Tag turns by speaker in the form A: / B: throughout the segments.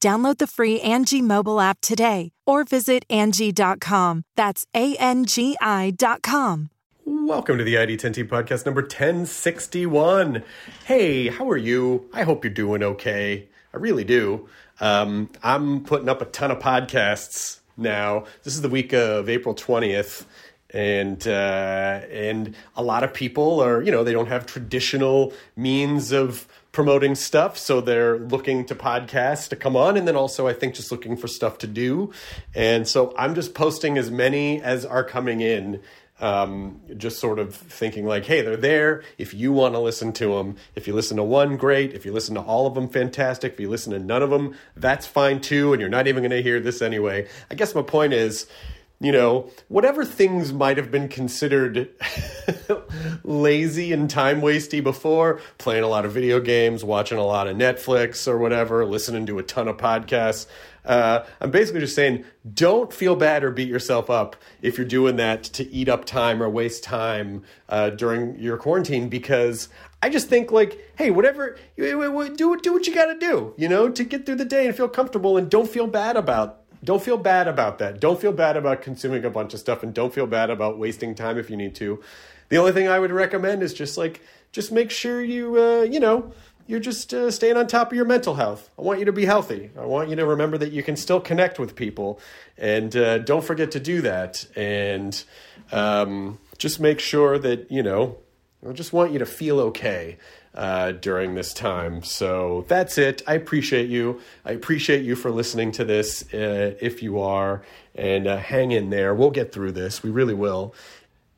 A: Download the free Angie mobile app today or visit Angie.com. That's A N G I.com.
B: Welcome to the ID10T podcast number 1061. Hey, how are you? I hope you're doing okay. I really do. Um, I'm putting up a ton of podcasts now. This is the week of April 20th. And uh, and a lot of people are, you know, they don't have traditional means of promoting stuff, so they're looking to podcasts to come on, and then also I think just looking for stuff to do. And so I'm just posting as many as are coming in um, just sort of thinking like, hey, they're there. If you want to listen to them, if you listen to one, great. If you listen to all of them, fantastic. If you listen to none of them, that's fine too. And you're not even going to hear this anyway. I guess my point is, you know, whatever things might have been considered lazy and time wasty before, playing a lot of video games, watching a lot of Netflix or whatever, listening to a ton of podcasts. Uh, I'm basically just saying, don't feel bad or beat yourself up if you're doing that to eat up time or waste time uh, during your quarantine because I just think like, hey, whatever, do do what you got to do, you know, to get through the day and feel comfortable, and don't feel bad about don't feel bad about that. Don't feel bad about consuming a bunch of stuff, and don't feel bad about wasting time if you need to. The only thing I would recommend is just like just make sure you uh, you know you're just uh, staying on top of your mental health. I want you to be healthy. I want you to remember that you can still connect with people, and uh, don't forget to do that. And um, just make sure that you know. I just want you to feel okay uh, during this time. So that's it. I appreciate you. I appreciate you for listening to this uh, if you are, and uh, hang in there. We'll get through this. We really will.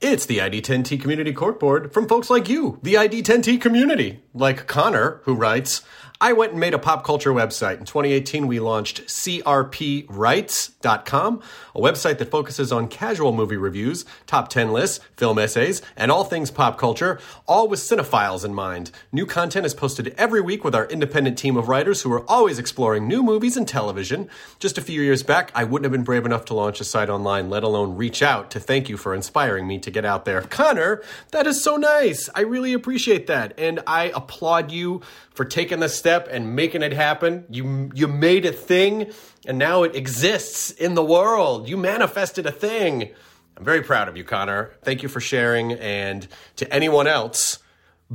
B: It's the ID10T Community Court Board from folks like you, the ID10T community, like Connor, who writes, I went and made a pop culture website. In 2018, we launched crprights.com, a website that focuses on casual movie reviews, top 10 lists, film essays, and all things pop culture, all with cinephiles in mind. New content is posted every week with our independent team of writers who are always exploring new movies and television. Just a few years back, I wouldn't have been brave enough to launch a site online, let alone reach out to thank you for inspiring me to get out there. Connor, that is so nice. I really appreciate that. And I applaud you for taking the step and making it happen. You you made a thing and now it exists in the world. You manifested a thing. I'm very proud of you, Connor. Thank you for sharing and to anyone else,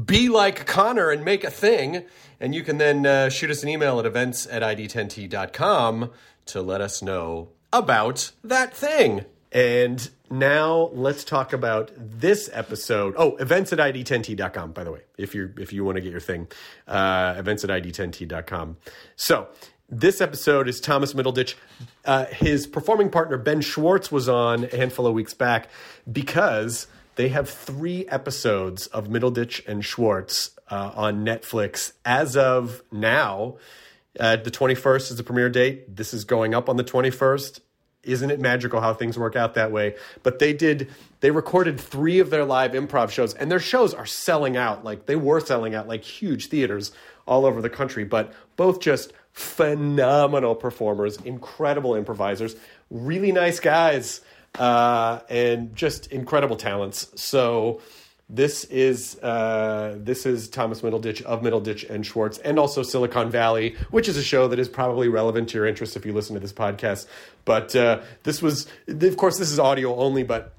B: be like Connor and make a thing. And you can then uh, shoot us an email at events at id10t.com to let us know about that thing. And now let's talk about this episode. Oh, events at id10t.com, by the way, if you if you want to get your thing. Uh, events at id10t.com. So this episode is Thomas Middleditch. Uh, his performing partner Ben Schwartz was on a handful of weeks back because they have three episodes of Middleditch and Schwartz uh, on Netflix as of now. Uh, the 21st is the premiere date. This is going up on the 21st. Isn't it magical how things work out that way? But they did, they recorded three of their live improv shows, and their shows are selling out. Like they were selling out like huge theaters all over the country, but both just phenomenal performers, incredible improvisers, really nice guys, uh, and just incredible talents. So this is uh, this is Thomas Middleditch of Middleditch and Schwartz, and also Silicon Valley, which is a show that is probably relevant to your interest if you listen to this podcast. But uh, this was, of course, this is audio only, but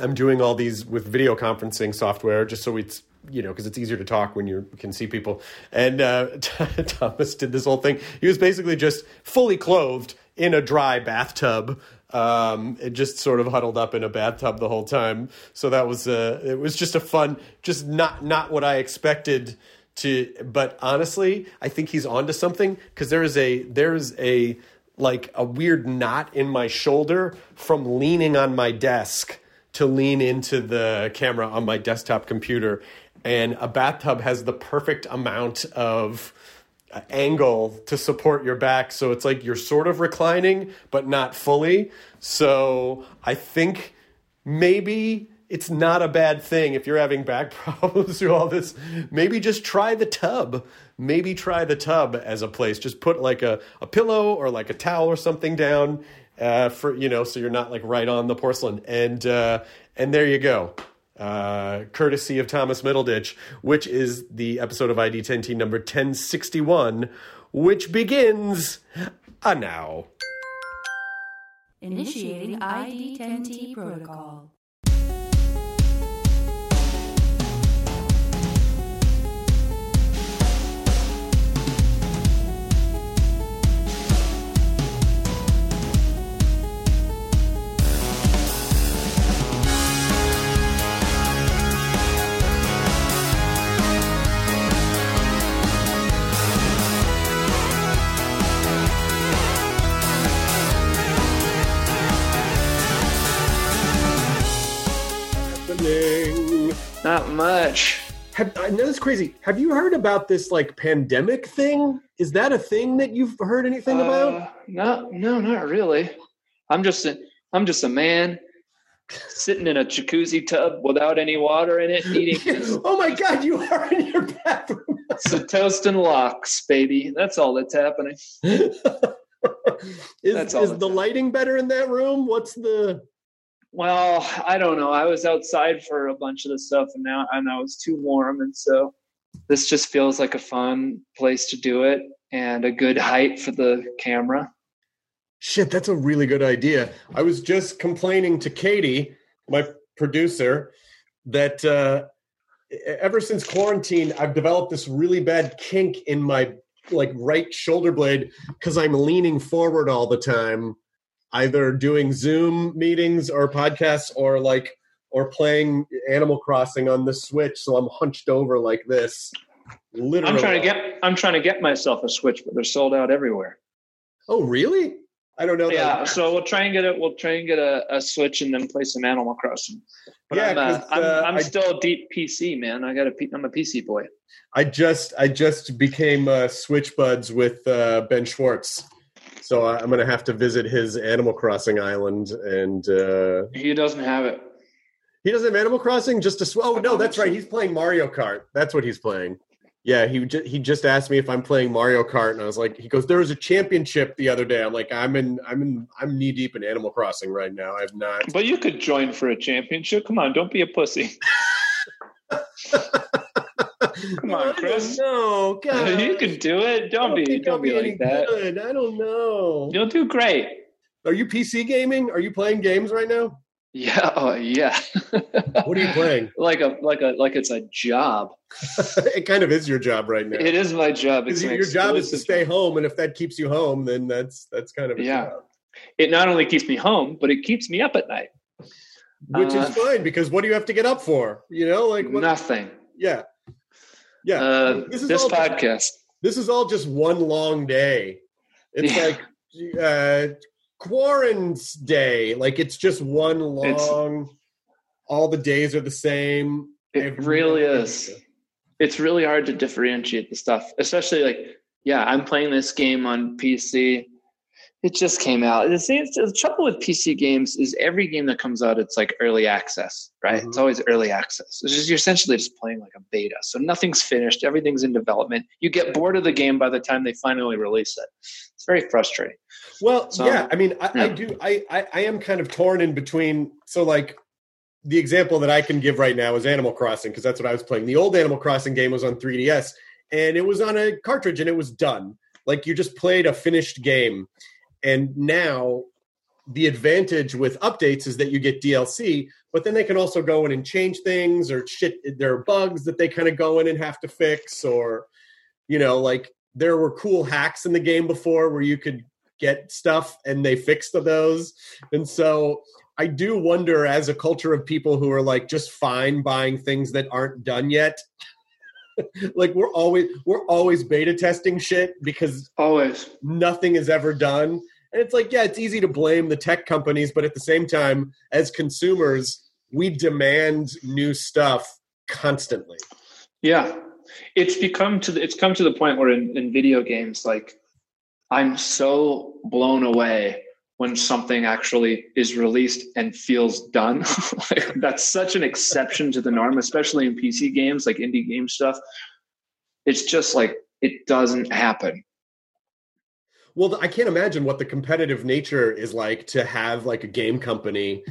B: I'm doing all these with video conferencing software just so it's you know because it's easier to talk when you can see people. And uh, Thomas did this whole thing. He was basically just fully clothed in a dry bathtub um, just sort of huddled up in a bathtub the whole time. So that was uh, it was just a fun, just not not what I expected to. But honestly, I think he's onto something because there is a there is a like a weird knot in my shoulder from leaning on my desk to lean into the camera on my desktop computer. And a bathtub has the perfect amount of angle to support your back. So it's like you're sort of reclining, but not fully. So I think maybe it's not a bad thing if you're having back problems through all this. Maybe just try the tub. Maybe try the tub as a place. Just put like a, a pillow or like a towel or something down uh, for you know, so you're not like right on the porcelain. And uh, and there you go. Uh, courtesy of Thomas Middleditch, which is the episode of ID10T number 1061, which begins a now.
C: Initiating ID10T protocol.
B: Happening.
D: Not much.
B: Have, I know it's crazy. Have you heard about this like pandemic thing? Is that a thing that you've heard anything
D: Uh,
B: about?
D: no, no, not really. I'm just a, I'm just a man sitting in a jacuzzi tub without any water in it, eating
B: oh my god, you are in your bathroom.
D: some toast and locks, baby. That's all that's happening.
B: is is the lighting better in that room? What's the
D: Well, I don't know. I was outside for a bunch of the stuff, and now and I it's too warm, and so this just feels like a fun place to do it and a good height for the camera.
B: Shit, that's a really good idea. I was just complaining to Katie, my producer, that uh, ever since quarantine, I've developed this really bad kink in my like right shoulder blade because I'm leaning forward all the time, either doing Zoom meetings or podcasts or like or playing Animal Crossing on the Switch. So I'm hunched over like this. Literally.
D: I'm trying to get I'm trying to get myself a Switch, but they're sold out everywhere.
B: Oh, really? I don't know. that.
D: Yeah, so we'll try and get it. We'll try and get a, a Switch and then play some Animal Crossing. But
B: Yeah,
D: I'm, uh, I'm,
B: uh,
D: I'm still a deep PC man. I got a I'm a PC boy.
B: I just I just became uh, Switch buds with uh, Ben Schwartz, so I- I'm gonna have to visit his Animal Crossing island, and uh,
D: He doesn't have it.
B: he doesn't have Animal Crossing. Just a sw- oh no, that's right, he's playing Mario Kart. That's what he's playing. Yeah, he ju- he just asked me if I'm playing Mario Kart, and I was like, he goes, there was a championship the other day. I'm like, I'm in I'm in I'm knee deep in Animal Crossing right now. I've not.
D: But you could join for a championship. Come on, don't be a pussy. Come on, Chris.
B: No, God,
D: you can do it.
B: I
D: Don't be
B: think I'll
D: don't be like that.
B: good. I don't know.
D: You'll do great.
B: Are you PC gaming? Are you playing games right now?
D: Yeah, oh yeah.
B: What are you playing?
D: like a like a like it's a job.
B: it kind of is your job right now.
D: It is my job. It's
B: your job is to stay
D: job.
B: home, and if that keeps you home, then that's that's kind of a
D: Yeah.
B: job.
D: It not only keeps me home, but it keeps me up at night.
B: which
D: Uh,
B: is fine because what do you have to get up for? You know, like what,
D: Nothing.
B: yeah, yeah.
D: Uh,
B: this
D: this
B: is all just-
D: podcast.
B: this is all just one long day. It's
D: Yeah.
B: like uh, quarant's day. Like it's just one
D: It's-
B: long. all the days are the same.
D: It really is. It's really hard to differentiate the stuff, especially like, yeah, I'm playing this game on PC. It just came out. The, is- the trouble with PC games is every game that comes out, it's like early access, right? It's
B: Mhm.
D: always early access. It's just you're essentially just playing like a beta. So nothing's finished, everything's in development. You get bored of the game by the time they finally release it. It's very frustrating.
B: Well,
D: So,
B: yeah. I mean, I, I do. I, I I am kind of torn in between. So, like, the example that I can give right now is Animal Crossing because that's what I was playing. The old Animal Crossing game was on 3DS, and it was on a cartridge, and it was done. Like, you just played a finished game. And now, the advantage with updates is that you get DLC, but then they can also go in and change things or shit. There are bugs that they kind of go in and have to fix, or you know, like there were cool hacks in the game before where you could get stuff and they fixed those. And so I do wonder as a culture of people who are like just fine buying things that aren't done yet. like we're always we're always beta testing shit because
D: Always.
B: nothing is ever done. And it's like, yeah, it's easy to blame the tech companies, but at the same time, as consumers, we demand new stuff constantly.
D: Yeah, it's become to the, it's come to the point where in, in video games, like I'm so blown away when something actually is released and feels done. like, that's such an exception to the norm, especially in PC games, like indie game stuff. It's just like it doesn't happen.
B: Well, I can't imagine what the competitive nature is like to have like a game company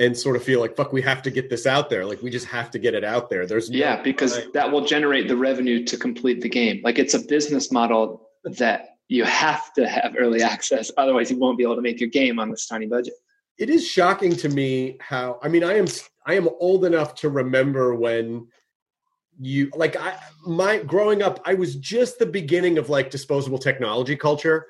B: and sort of feel like fuck we have to get this out there like we just have to get it out there there's no
D: Yeah, because that will generate the revenue to complete the game. Like it's a business model that you have to have early access, otherwise you won't be able to make your game on this tiny budget.
B: it is shocking to me how i mean i am i am old enough to remember when you like i my growing up i was just the beginning of like disposable technology culture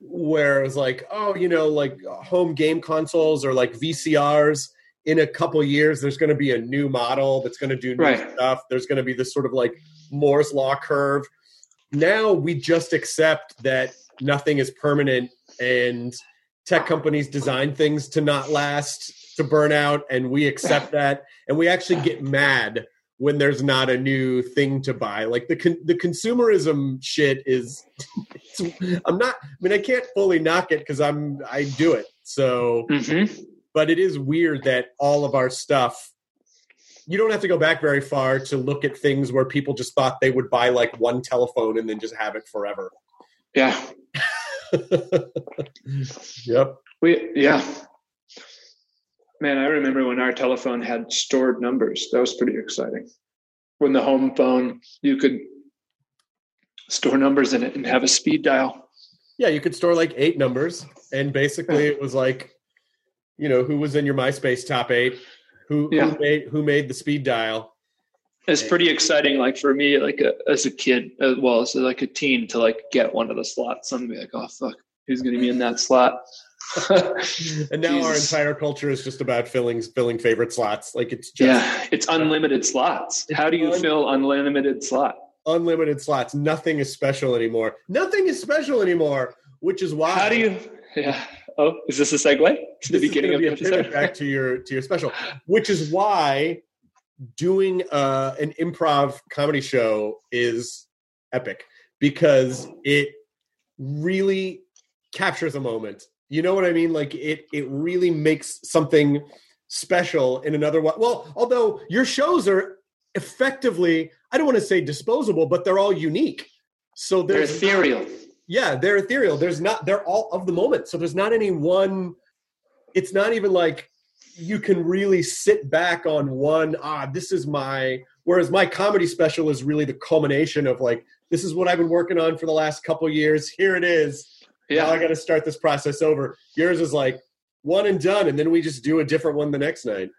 B: where it was like oh you know like home game consoles or like vcrs in a couple years there's going to be a new model that's going to do new
D: Right.
B: stuff there's going to be this sort of like moore's law curve now we just accept that nothing is permanent and tech companies design things to not last to burn out and we accept that. And we actually get mad when there's not a new thing to buy. Like the con- the consumerism shit is it's- i'm not i mean i can't fully knock it because i'm i do it. So
D: Mm-hmm.
B: but it is weird that all of our stuff you don't have to go back very far to look at things where people just thought they would buy like one telephone and then just have it forever
D: Yeah,
B: yep
D: we yeah. Man, I remember when our telephone had stored numbers. That was pretty exciting. When the home phone, you could store numbers in it and have a speed dial.
B: Yeah, you could store like eight numbers, and basically it was like, you know, who was in your MySpace top eight, who
D: Yeah.
B: who made who made the speed dial.
D: It's pretty exciting, like for me, like a, as a kid, as well as like a teen, to like get one of the slots and be like, "Oh fuck, who's going to be in that slot?"
B: And now our entire culture is just about filling filling favorite slots. Like it's just
D: yeah, it's unlimited slots. How do you
B: un-
D: fill unlimited slot?
B: unlimited slots. Nothing is special anymore. Nothing is special anymore, which is why
D: How do you? Yeah. Oh, is this a segue to the
B: this is
D: beginning
B: gonna
D: of
B: be
D: the
B: a
D: episode?
B: back to your to your special, which is why doing uh, an improv comedy show is epic because it really captures a moment. You know what I mean? Like it it really makes something special in another way. Well, although your shows are effectively, I don't want to say disposable, but they're all unique. So
D: They're
B: there's
D: ethereal.
B: Yeah they're ethereal. There's not they're all of the moment. So there's not any one it's not even like you can really sit back on one ah this is my whereas my comedy special is really the culmination of like this is what i've been working on for the last couple years. Here it is. Yeah. now i got to start this process over. Yours is like one and done and then we just do a different one the next night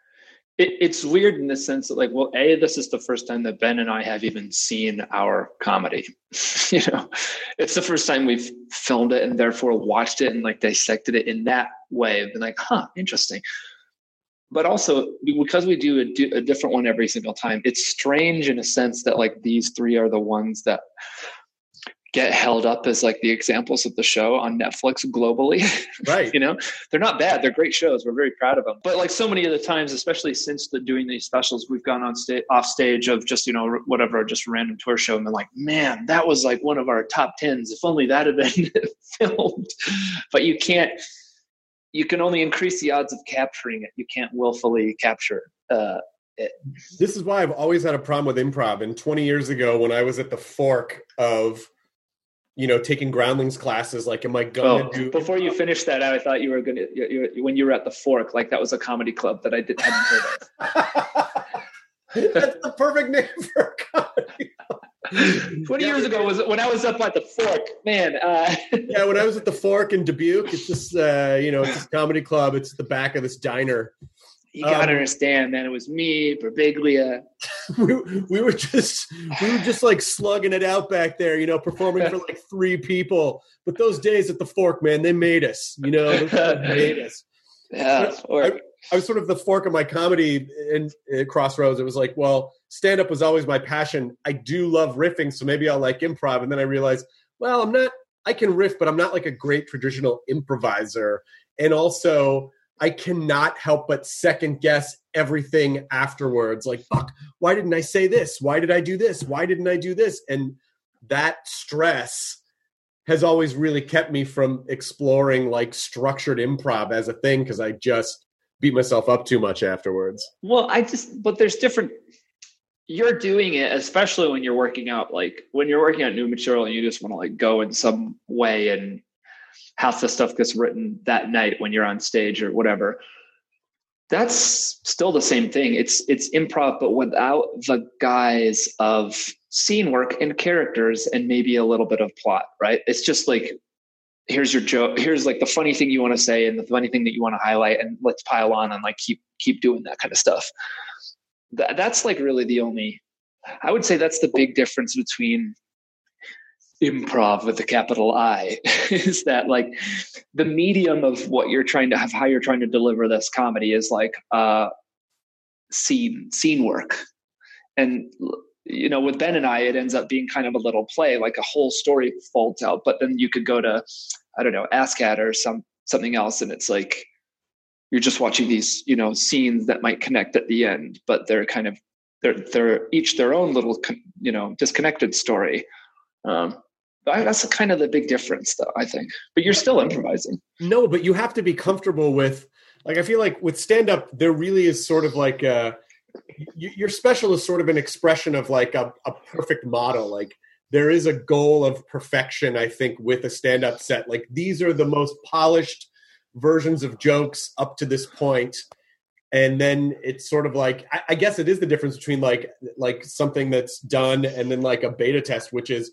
D: It, it's weird in the sense that, like, well, a this is the first time that Ben and I have even seen our comedy. you know, it's the first time we've filmed it and therefore watched it and like dissected it in that way. I've been like, huh, interesting. But also because we do a, do a different one every single time, it's strange in a sense that like these three are the ones that get held up as like the examples of the show on Netflix globally.
B: right.
D: You know? They're not bad. They're great shows. We're very proud of them but like so many of the times especially since the doing these specials we've gone on stage off stage of just you know whatever just a random tour show and been like man that was like one of our top tens. If only that had been filmed. But you can't you can only increase the odds of capturing it. You can't willfully capture uh
B: this is why i've always had a problem with improv. And 20 years ago when i was at the fork of you know taking groundlings classes like am i gonna
D: oh,
B: do
D: before you finish that I thought you were gonna you, you, when you were at the Fork, like that was a comedy club that I did, hadn't heard of.
B: That's the perfect name for a comedy.
D: 20 years ago was when I was up at the Fork, man. Uh,
B: Yeah, when I was at the Fork in Dubuque, it's this, uh, you know, it's this comedy club. It's the back of this diner.
D: You gotta
B: Um,
D: understand, man. It was me, Birbiglia,
B: we, we were just we were just like slugging it out back there, you know, performing for like three people. But those days at the Fork, man, they made us. You know, they made us.
D: Yeah.
B: I, I was sort of the fork of my comedy in, in Crossroads. It was like, well, stand up was always my passion. I do love riffing, so maybe I'll like improv. And then I realized, well, I'm not. I can riff, but I'm not like a great traditional improviser. And also, I cannot help but second guess everything afterwards. Like, fuck, why didn't I say this? Why did I do this? Why didn't I do this? And that stress has always really kept me from exploring like structured improv as a thing because I just beat myself up too much afterwards.
D: Well, I just, but there's different. You're doing it, especially when you're working out, like when you're working out new material and you just want to like go in some way and half the stuff gets written that night when you're on stage or whatever. That's still the same thing. It's it's improv but without the guise of scene work and characters and maybe a little bit of plot right? It's just like here's your joke here's like the funny thing you want to say and the funny thing that you want to highlight and let's pile on and like keep keep doing that kind of stuff. That, that's like really the only i would say that's the big difference between improv with a capital I is that like the medium of what you're trying to have, how you're trying to deliver this comedy is like uh, scene scene work, and you know with Ben and I, it ends up being kind of a little play, like a whole story folds out. But then you could go to I don't know ASSSSCAT or some something else, and it's like you're just watching these you know scenes that might connect at the end, but they're kind of they're they're each their own little you know disconnected story. Um, that's kind of the big difference, though, I think. But you're still improvising.
B: No, but you have to be comfortable with, like, I feel like with stand up, there really is sort of like a, your special is sort of an expression of like a, a perfect model. Like, there is a goal of perfection, I think, with a stand up set. Like, these are the most polished versions of jokes up to this point and then it's sort of like I, I, guess it is the difference between like like something that's done and then like a beta test which is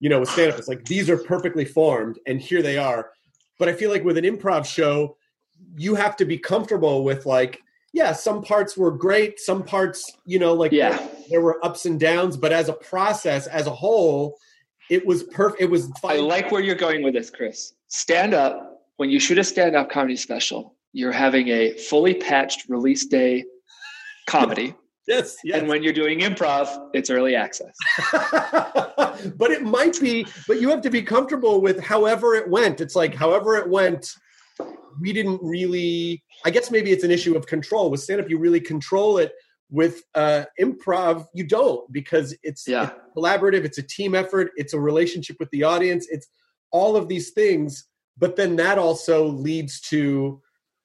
B: you know, with stand up, it's like these are perfectly formed and here they are. But I feel like with an improv show, you have to be comfortable with like, yeah, some parts were great, some parts, you know, like
D: yeah.
B: there, there were ups and downs, but as a process, as a whole, it was perfect. It was
D: fine. I like where you're going with this, Chris. Stand up, when you shoot a stand up comedy special, you're having a fully patched release day comedy.
B: Yes, yes.
D: And when you're doing improv, it's early access.
B: but it might be, but you have to be comfortable with however it went. It's like however it went, we didn't really I guess maybe it's an issue of control. With stand up, you really control it. With uh, improv, you don't because it's,
D: yeah.
B: it's collaborative, it's a team effort, it's a relationship with the audience, it's all of these things. But then that also leads to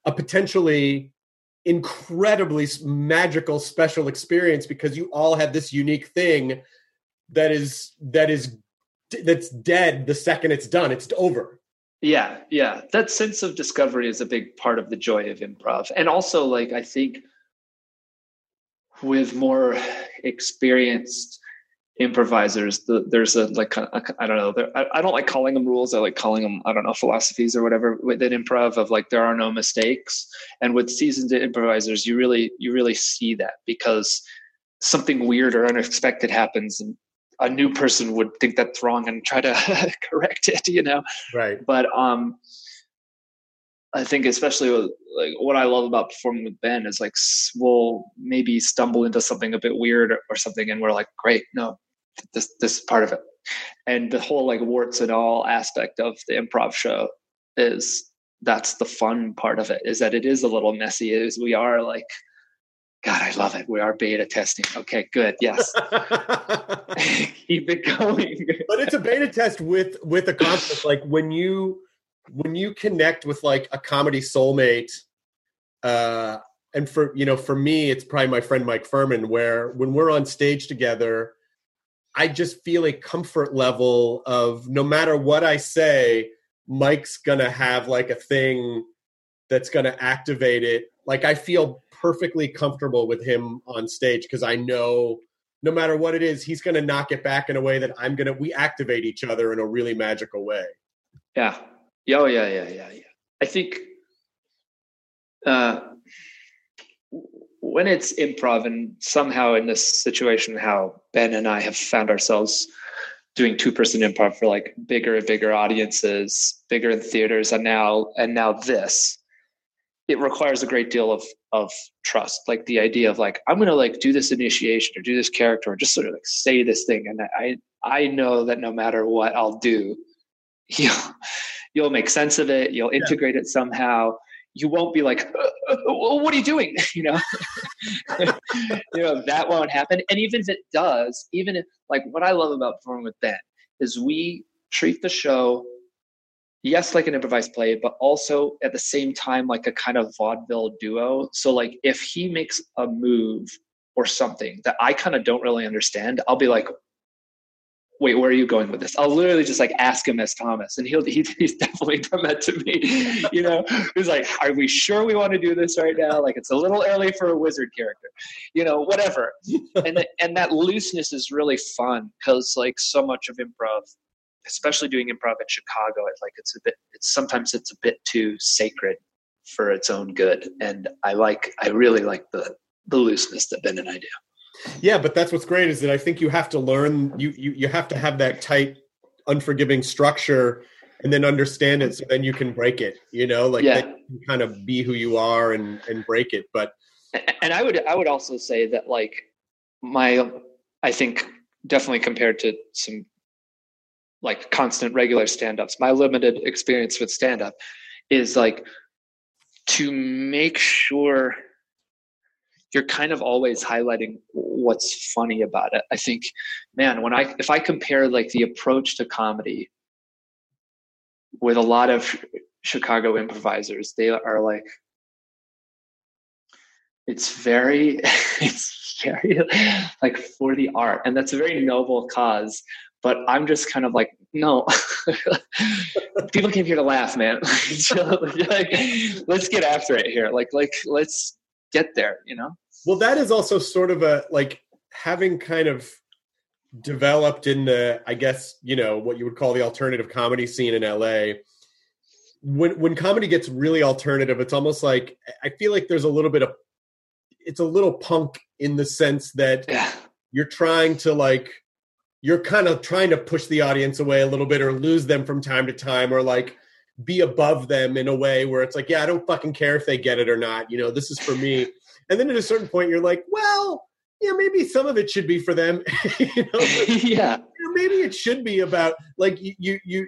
B: a potentially incredibly magical special experience because you all have this unique thing that is that is that's dead the second it's done. It's over.
D: Yeah yeah. That sense of discovery is a big part of the joy of improv. And also like i think with more experienced improvisers the, there's a like I don't know I, I don't like calling them rules i like calling them i don't know philosophies or whatever within improv of like there are no mistakes. And with seasoned improvisers you really you really see that because something weird or unexpected happens and a new person would think that's wrong and try to correct it you know?
B: Right.
D: But um I think especially with, like what I love about performing with Ben is like we'll maybe stumble into something a bit weird or, or something, and we're like, great, no, this this part of it. And the whole like warts and all aspect of the improv show is that's the fun part of it is that it is a little messy is we are like god i love it. We are beta testing. Okay good. Yes. Keep it going.
B: But it's a beta test with with a concept like when you when you connect with like a comedy soulmate uh and for you know for me it's probably my friend mike phirman where when we're on stage together I just feel a comfort level of no matter what I say, Mike's gonna have like a thing that's gonna activate it. Like I feel perfectly comfortable with him on stage because I know no matter what it is, he's gonna knock it back in a way that I'm gonna we activate each other in a really magical way.
D: Yeah. Oh yeah, yeah, yeah, yeah. I think uh when it's improv and somehow in this situation how Ben and I have found ourselves doing two person improv for like bigger and bigger audiences, bigger in theaters, and now and now this, it requires a great deal of of trust. Like the idea of like I'm gonna like do this initiation or do this character or just sort of like say this thing, and I I know that no matter what I'll do, you'll you'll make sense of it, you'll integrate yeah. it somehow. You won't be like, "What are you doing?" you know, you know that won't happen. And even if it does, even if like what I love about performing with Ben is we treat the show yes like an improvised play but also at the same time like a kind of vaudeville duo so like if he makes a move or something that i kind of don't really understand i'll be like wait where are you going with this? I'll literally just like ask him as thomas and he'll he, he's definitely done that to me you know? He's like are we sure we want to do this right now? Like it's a little early for a wizard character you know whatever. And and that looseness is really fun because like so much of improv especially doing improv in chicago it's like it's a bit it's sometimes it's a bit too sacred for its own good and i like i really like the the looseness that ben and i do
B: yeah, but that's what's great is that I think you have to learn you you you have to have that tight, unforgiving structure and then understand it so then you can break it. You know, like yeah. kind of be who you are and and break it. But
D: and I would I would also say that like my I think definitely compared to some like constant regular stand-ups, my limited experience with stand-up is like to make sure you're kind of always highlighting what's funny about it. I think, man, when I if I compare like the approach to comedy with a lot of Chicago improvisers, they are like it's very it's very like for the art. And that's a very noble cause but i'm just kind of like no. People came here to laugh man. Like, let's get after it here. Like like let's get there you know
B: well that is also sort of a like having kind of developed in the i guess you know what you would call the alternative comedy scene in la when when comedy gets really alternative it's almost like i feel like there's a little bit of it's a little punk in the sense that yeah. you're trying to like you're kind of trying to push the audience away a little bit or lose them from time to time or like be above them in a way where it's like, yeah, I don't fucking care if they get it or not. You know, this is for me. And then at a certain point, you're like, well, yeah, maybe some of it should be for them. you know,
D: yeah,
B: you know, maybe it should be about like you, you, you.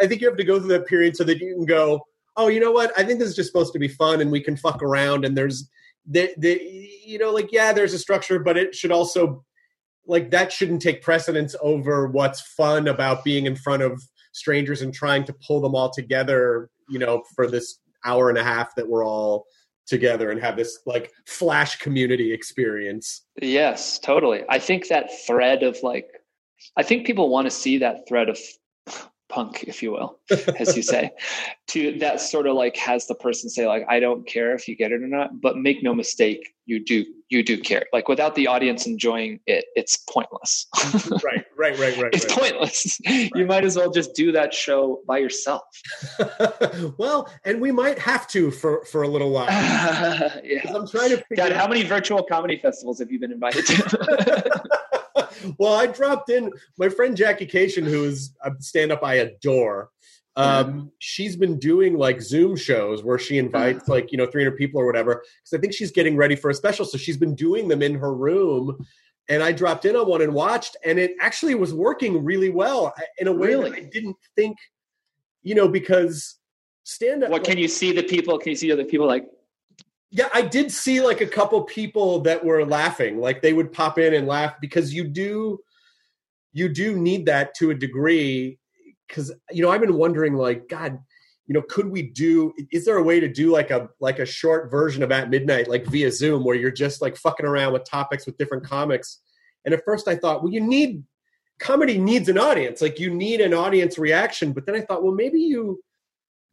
B: I think you have to go through that period so that you can go, oh, you know what? I think this is just supposed to be fun, and we can fuck around. And there's, the, the, you know, like yeah, there's a structure, but it should also, like, that shouldn't take precedence over what's fun about being in front of strangers and trying to pull them all together, you know, for this hour and a half that we're all together and have this like flash community experience.
D: Yes, totally. I think that thread of like I think people want to see that thread of punk, if you will, as you say, to that sort of like has the person say like, I don't care if you get it or not, but make no mistake, you do, you do care. Like without the audience enjoying it, it's pointless.
B: right, right, right, right.
D: It's
B: right.
D: pointless. Right. You might as well just do that show by yourself.
B: well, and we might have to for for a little while.
D: yeah. I'm trying to. God, how many virtual comedy festivals have you been invited to?
B: well, I dropped in my friend Jackie Kashian, who is a stand up I adore. Um, she's been doing like Zoom shows where she invites uh-huh. like, you know, 300 people or whatever. Cause I think she's getting ready for a special. So she's been doing them in her room. And I dropped in on one and watched, and it actually was working really well in a way really? that I didn't think, you know, because stand up.
D: What can you see the people? Can you see other people like
B: yeah, I did see like a couple people that were laughing. Like they would pop in and laugh because you do you do need that to a degree cuz you know, I've been wondering like god, you know, could we do is there a way to do like a like a short version of at midnight like via Zoom where you're just like fucking around with topics with different comics? And at first I thought, well, you need comedy needs an audience. Like you need an audience reaction, but then I thought, well, maybe you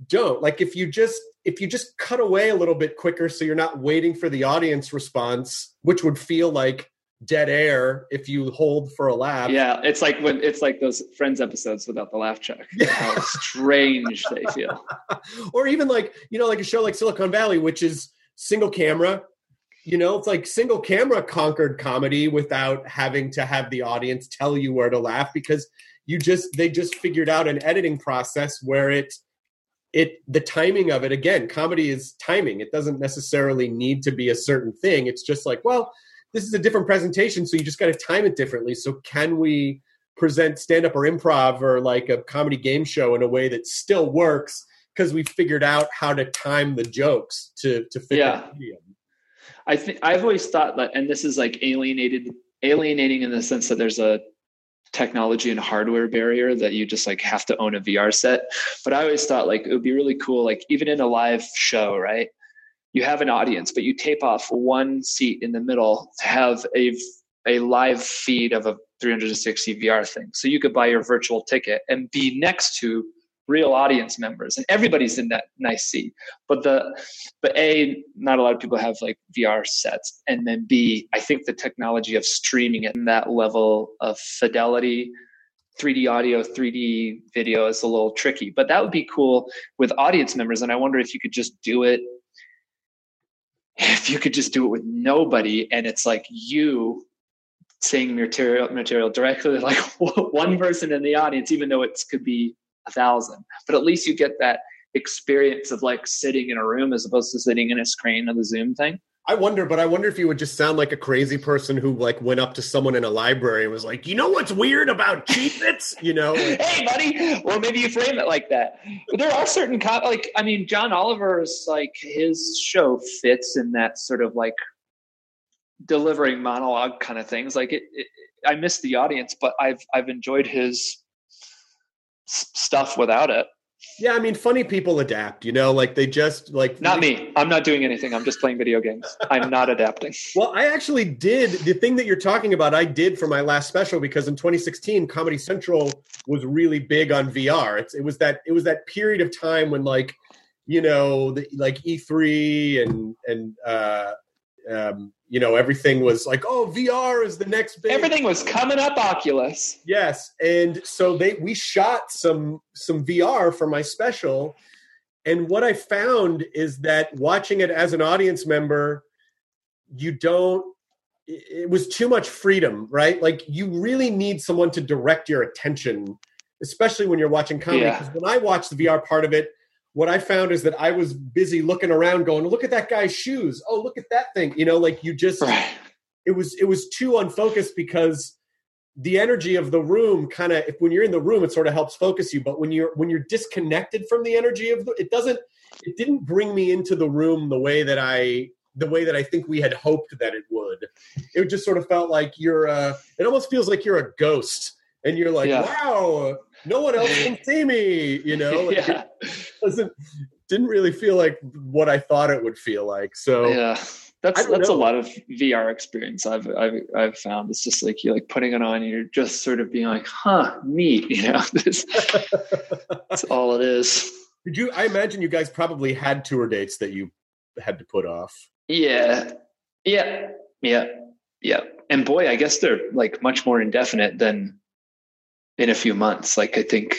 B: don't. Like if you just if you just cut away a little bit quicker so you're not waiting for the audience response, which would feel like dead air if you hold for a laugh.
D: Yeah, it's like when it's like those Friends episodes without the laugh track. How strange they feel.
B: or even like you know, like a show like Silicon Valley, which is single camera. You know, it's like single camera conquered comedy without having to have the audience tell you where to laugh because you just they just figured out an editing process where it it the timing of it again comedy is timing it doesn't necessarily need to be a certain thing it's just like well this is a different presentation so you just got to time it differently so can we present stand up or improv or like a comedy game show in a way that still works because we figured out how to time the jokes to to fit
D: Yeah.
B: the medium.
D: I think I've always thought that, and this is like alienated, alienating in the sense that there's a technology and hardware barrier that you just like have to own a VR set. But I always thought like it would be really cool, like even in a live show, right? You have an audience, but you tape off one seat in the middle to have a a live feed of a 360 VR thing. So you could buy your virtual ticket and be next to real audience members and everybody's in that nice seat but the but a not a lot of people have like vr sets and then b i think the technology of streaming at that level of fidelity 3d audio 3d video is a little tricky but that would be cool with audience members and i wonder if you could just do it if you could just do it with nobody and it's like you saying material material directly like one person in the audience even though it could be a thousand. But at least you get that experience of like sitting in a room as opposed to sitting in a screen of the zoom thing
B: I wonder, but I wonder if you would just sound like a crazy person who like went up to someone in a library and was like, "You know what's weird about Cheez-Its?" You know, like,
D: hey buddy. Well maybe you frame it like that. But there are certain co- like i mean john oliver's like his show fits in that sort of like delivering monologue kind of things. Like it, it i miss the audience but i've i've enjoyed his s- stuff without it
B: yeah. I mean, funny people adapt. You know, like they just like
D: not me i'm not doing anything i'm just playing video games i'm not adapting
B: Well, I actually did the thing that you're talking about. I did for my last special because in 2016, Comedy Central was really big on VR. It's, it was that it was that period of time when like you know the, like E3 and and uh, um, you know everything was like oh VR is the next big
D: everything was coming up oculus
B: Yes, and so they we shot some some VR for my special, and what I found is that watching it as an audience member, you don't. it- was too much freedom, right? Like you really need someone to direct your attention, especially when you're watching comedy.
D: Yeah.
B: Because when I watched the VR part of it, what I found is that I was busy looking around, going, "Look at that guy's shoes! Oh, look at that thing!" You know, like you just it was it was too unfocused because the energy of the room kind of if when you're in the room it sort of helps focus you but when you're when you're disconnected from the energy of the it doesn't it didn't bring me into the room the way that i the way that i think we had hoped that it would it just sort of felt like you're uh it almost feels like you're a ghost and you're like
D: Yeah.
B: wow no one else can see me you know? Like,
D: yeah.
B: it doesn't didn't really feel like what i thought it would feel like so
D: yeah. That's that's
B: know.
D: a lot of vr experience i've i've i've found. It's just like you're like putting it on and you're just sort of being like huh neat you know? This, that's all it is.
B: Did you? I imagine you guys probably had tour dates that you had to put off.
D: yeah. Yeah. Yeah. Yeah. And boy i guess they're like much more indefinite than in a few months like i think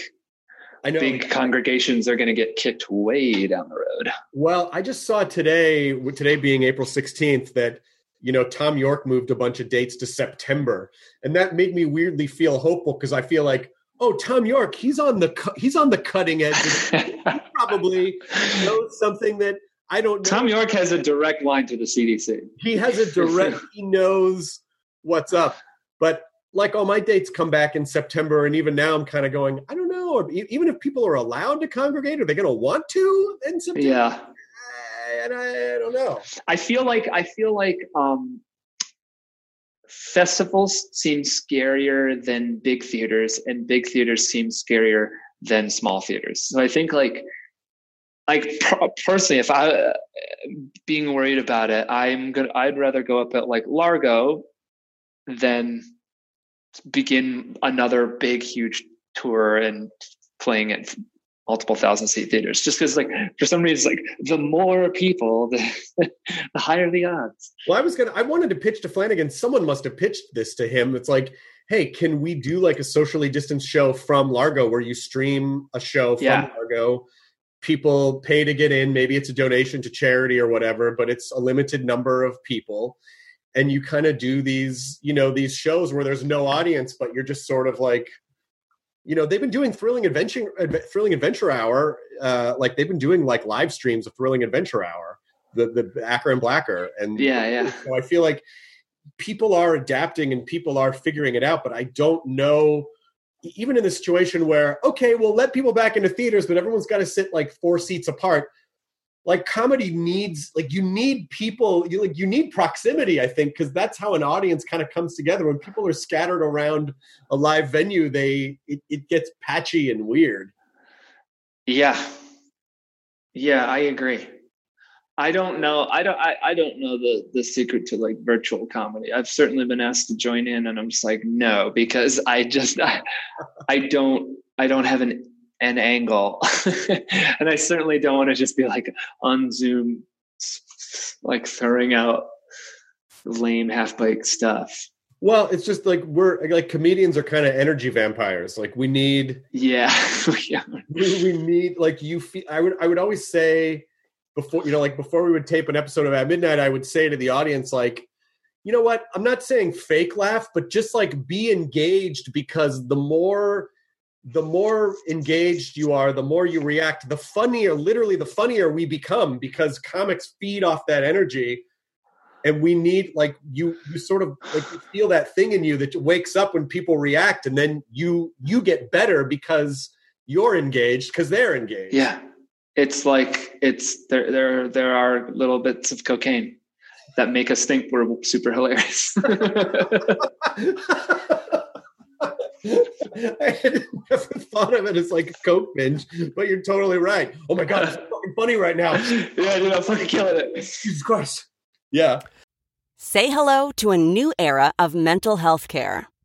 B: I know.
D: big congregations are going to get kicked way down the road
B: Well, I just saw today, today being April sixteenth, that you know Thom Yorke moved a bunch of dates to September, and that made me weirdly feel hopeful because I feel like, oh, Thom Yorke, he's on the cu- he's on the cutting edge. he probably knows something that I don't know.
D: thom yorke has a direct line to the cdc
B: he has a direct he knows what's up but like all my dates come back in september and even now i'm kind of going i don't know or even if people are allowed to congregate are they going to want to in september?
D: Yeah.
B: I, and I, I don't know.
D: I feel like I feel like um, festivals seem scarier than big theaters, and big theaters seem scarier than small theaters. So I think like like personally, if I uh, being worried about it, I'm gonna I'd rather go up at like Largo than begin another big huge tour and playing at multiple thousand seat theaters just because like for some reason like the more people the, the higher the odds
B: well i was gonna i wanted to pitch to flanagan someone must have pitched this to him it's like hey can we do like a socially distanced show from largo where you stream a show from
D: Yeah.
B: largo people pay to get in. Maybe it's a donation to charity or whatever, but it's a limited number of people. And you kind of do these, you know, these shows where there's no audience, but you're just sort of like, you know, they've been doing thrilling adventure, thrilling adventure hour. Uh, like they've been doing like live streams of thrilling adventure hour, the the Acker and Blacker, and
D: yeah, yeah.
B: So I feel like people are adapting and people are figuring it out, but I don't know even in the situation where okay we'll let people back into theaters but everyone's got to sit like four seats apart like comedy needs like you need people you like you need proximity i think because that's how an audience kind of comes together when people are scattered around a live venue they it, it gets patchy and weird
D: yeah yeah i agree I don't know. I don't. I, I don't know the the secret to like virtual comedy. I've certainly been asked to join in, and I'm just like no because I just I, I don't I don't have an an angle, and I certainly don't want to just be like on Zoom, like throwing out lame half baked stuff.
B: Well, it's just like we're like comedians are kind of energy vampires. Like we need,
D: yeah,
B: yeah. We, we need like you. Feel, I would I would always say before you know like before we would tape an episode of at midnight i would say to the audience like you know what i'm not saying fake laugh but just like be engaged because the more the more engaged you are the more you react the funnier literally the funnier we become because comics feed off that energy. And we need like you you sort of like you feel that thing in you that wakes up when people react and then you you get better because you're engaged because they're engaged.
D: Yeah. It's like it's there there there are little bits of cocaine that make us think we're super hilarious.
B: I had never thought of it as like a coke binge, but you're totally right. Oh my god, it's fucking funny right now.
D: yeah, dude, I'm fucking killing it.
B: Jesus Christ. Yeah.
E: Say hello to a new era of mental health care.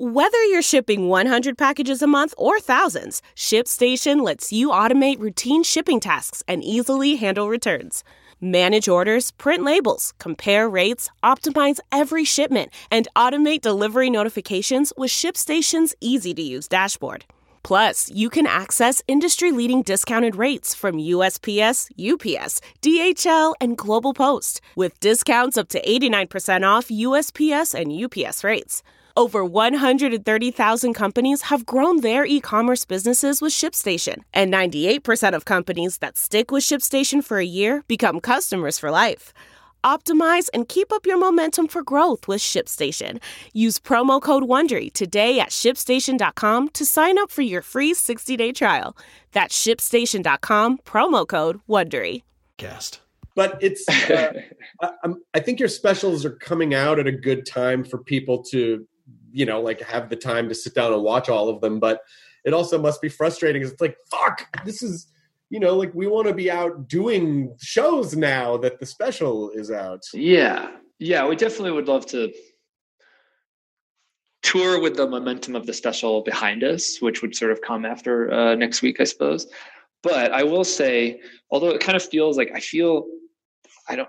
F: Whether you're shipping 100 packages a month or thousands, ShipStation lets you automate routine shipping tasks and easily handle returns. Manage orders, print labels, compare rates, optimize every shipment, and automate delivery notifications with ShipStation's easy to use dashboard. Plus, you can access industry leading discounted rates from USPS, UPS, DHL, and Global Post, with discounts up to 89% off USPS and UPS rates. Over 130,000 companies have grown their e commerce businesses with ShipStation, and 98% of companies that stick with ShipStation for a year become customers for life. Optimize and keep up your momentum for growth with ShipStation. Use promo code WONDERY today at ShipStation.com to sign up for your free 60-day trial. That's ShipStation.com, promo code WONDERY.
B: Cast. But it's, uh, I, I think your specials are coming out at a good time for people to you know like have the time to sit down and watch all of them but it also must be frustrating it's like fuck this is you know like we want to be out doing shows now that the special is out.
D: Yeah. Yeah we definitely would love to tour with the momentum of the special behind us which would sort of come after uh, next week i suppose. But i will say although it kind of feels like i feel i don't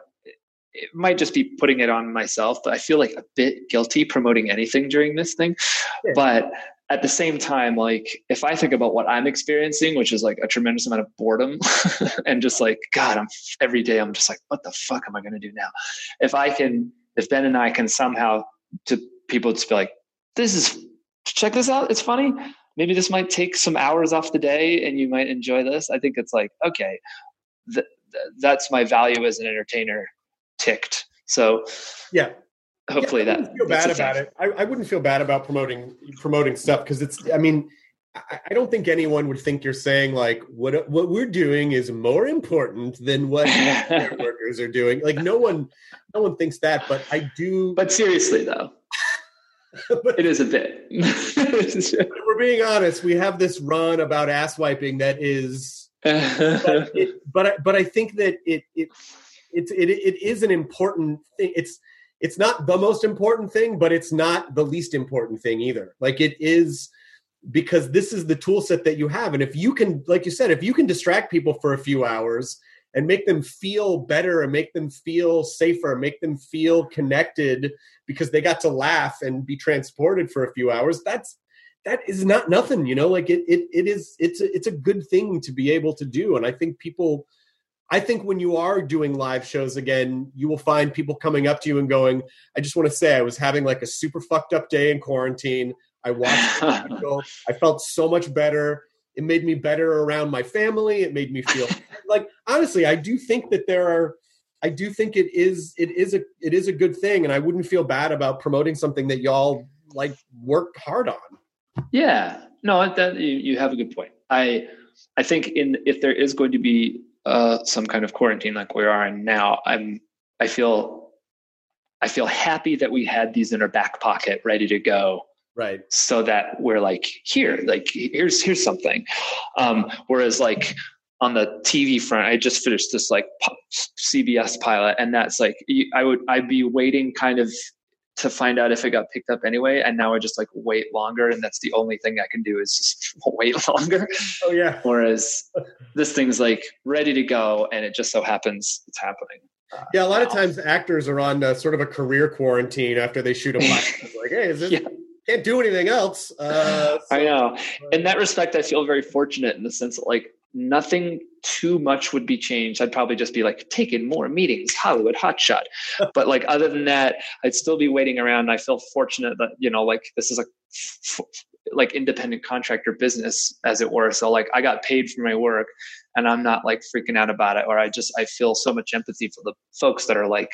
D: it might just be putting it on myself, but I feel like a bit guilty promoting anything during this thing. Yeah. But at the same time, like if I think about what I'm experiencing, which is like a tremendous amount of boredom and just like, God, I'm every day, I'm just like, what the fuck am I going to do now? If I can, if Ben and I can somehow to people just be like, this is, check this out. It's funny. Maybe this might take some hours off the day and you might enjoy this. I think it's like, okay, th- th- that's my value as an entertainer ticked. So
B: yeah,
D: hopefully
B: yeah, I
D: that
B: feel bad about it. I, I wouldn't feel bad about promoting promoting stuff because it's. I mean, I, I don't think anyone would think you're saying like what what we're doing is more important than what workers are doing. Like no one, no one thinks that. But I do.
D: But seriously, though, but, it is a bit.
B: we're being honest, we have this run about ass wiping that is. But it, but I, but I think that it it it's it, it is an important thing. It's it's not the most important thing, but it's not the least important thing either. Like it is because this is the tool set that you have. And if you can, like you said, if you can distract people for a few hours and make them feel better and make them feel safer, make them feel connected because they got to laugh and be transported for a few hours, that's that is not nothing, you know, like it it it is it's a, it's a good thing to be able to do. And I think people I think when you are doing live shows again, you will find people coming up to you and going, I just want to say I was having like a super fucked up day in quarantine. I watched. I felt so much better. It made me better around my family. It made me feel like honestly, I do think that there are I do think it is it is a it is a good thing and I wouldn't feel bad about promoting something that y'all like worked hard on.
D: Yeah, no, that you, you have a good point. I I think in if there is going to be uh, some kind of quarantine like we are in now, I'm I feel I feel happy that we had these in our back pocket ready to go.
B: Right.
D: So that we're like here, like here's here's something. Um, whereas like on the TV front, I just finished this like CBS pilot, and that's like I would I'd be waiting kind of to find out if it got picked up anyway. And now I just like wait longer, and that's the only thing I can do is just wait longer.
B: Oh yeah.
D: Whereas this thing's like ready to go, and it just so happens it's happening. Uh,
B: Yeah, a lot of times actors are on uh, sort of a career quarantine after they shoot a. It's like, hey, is this,
D: Yeah.
B: can't do anything else. Uh,
D: I
B: so-
D: know. In that respect, I feel very fortunate in the sense that like nothing too much would be changed. I'd probably just be like taking more meetings, Hollywood hotshot. but like other than that, I'd still be waiting around. I feel fortunate that you know, like this is a f- like independent contractor business, as it were. So like I got paid for my work, and I'm not like freaking out about it. Or I just I feel so much empathy for the folks that are like,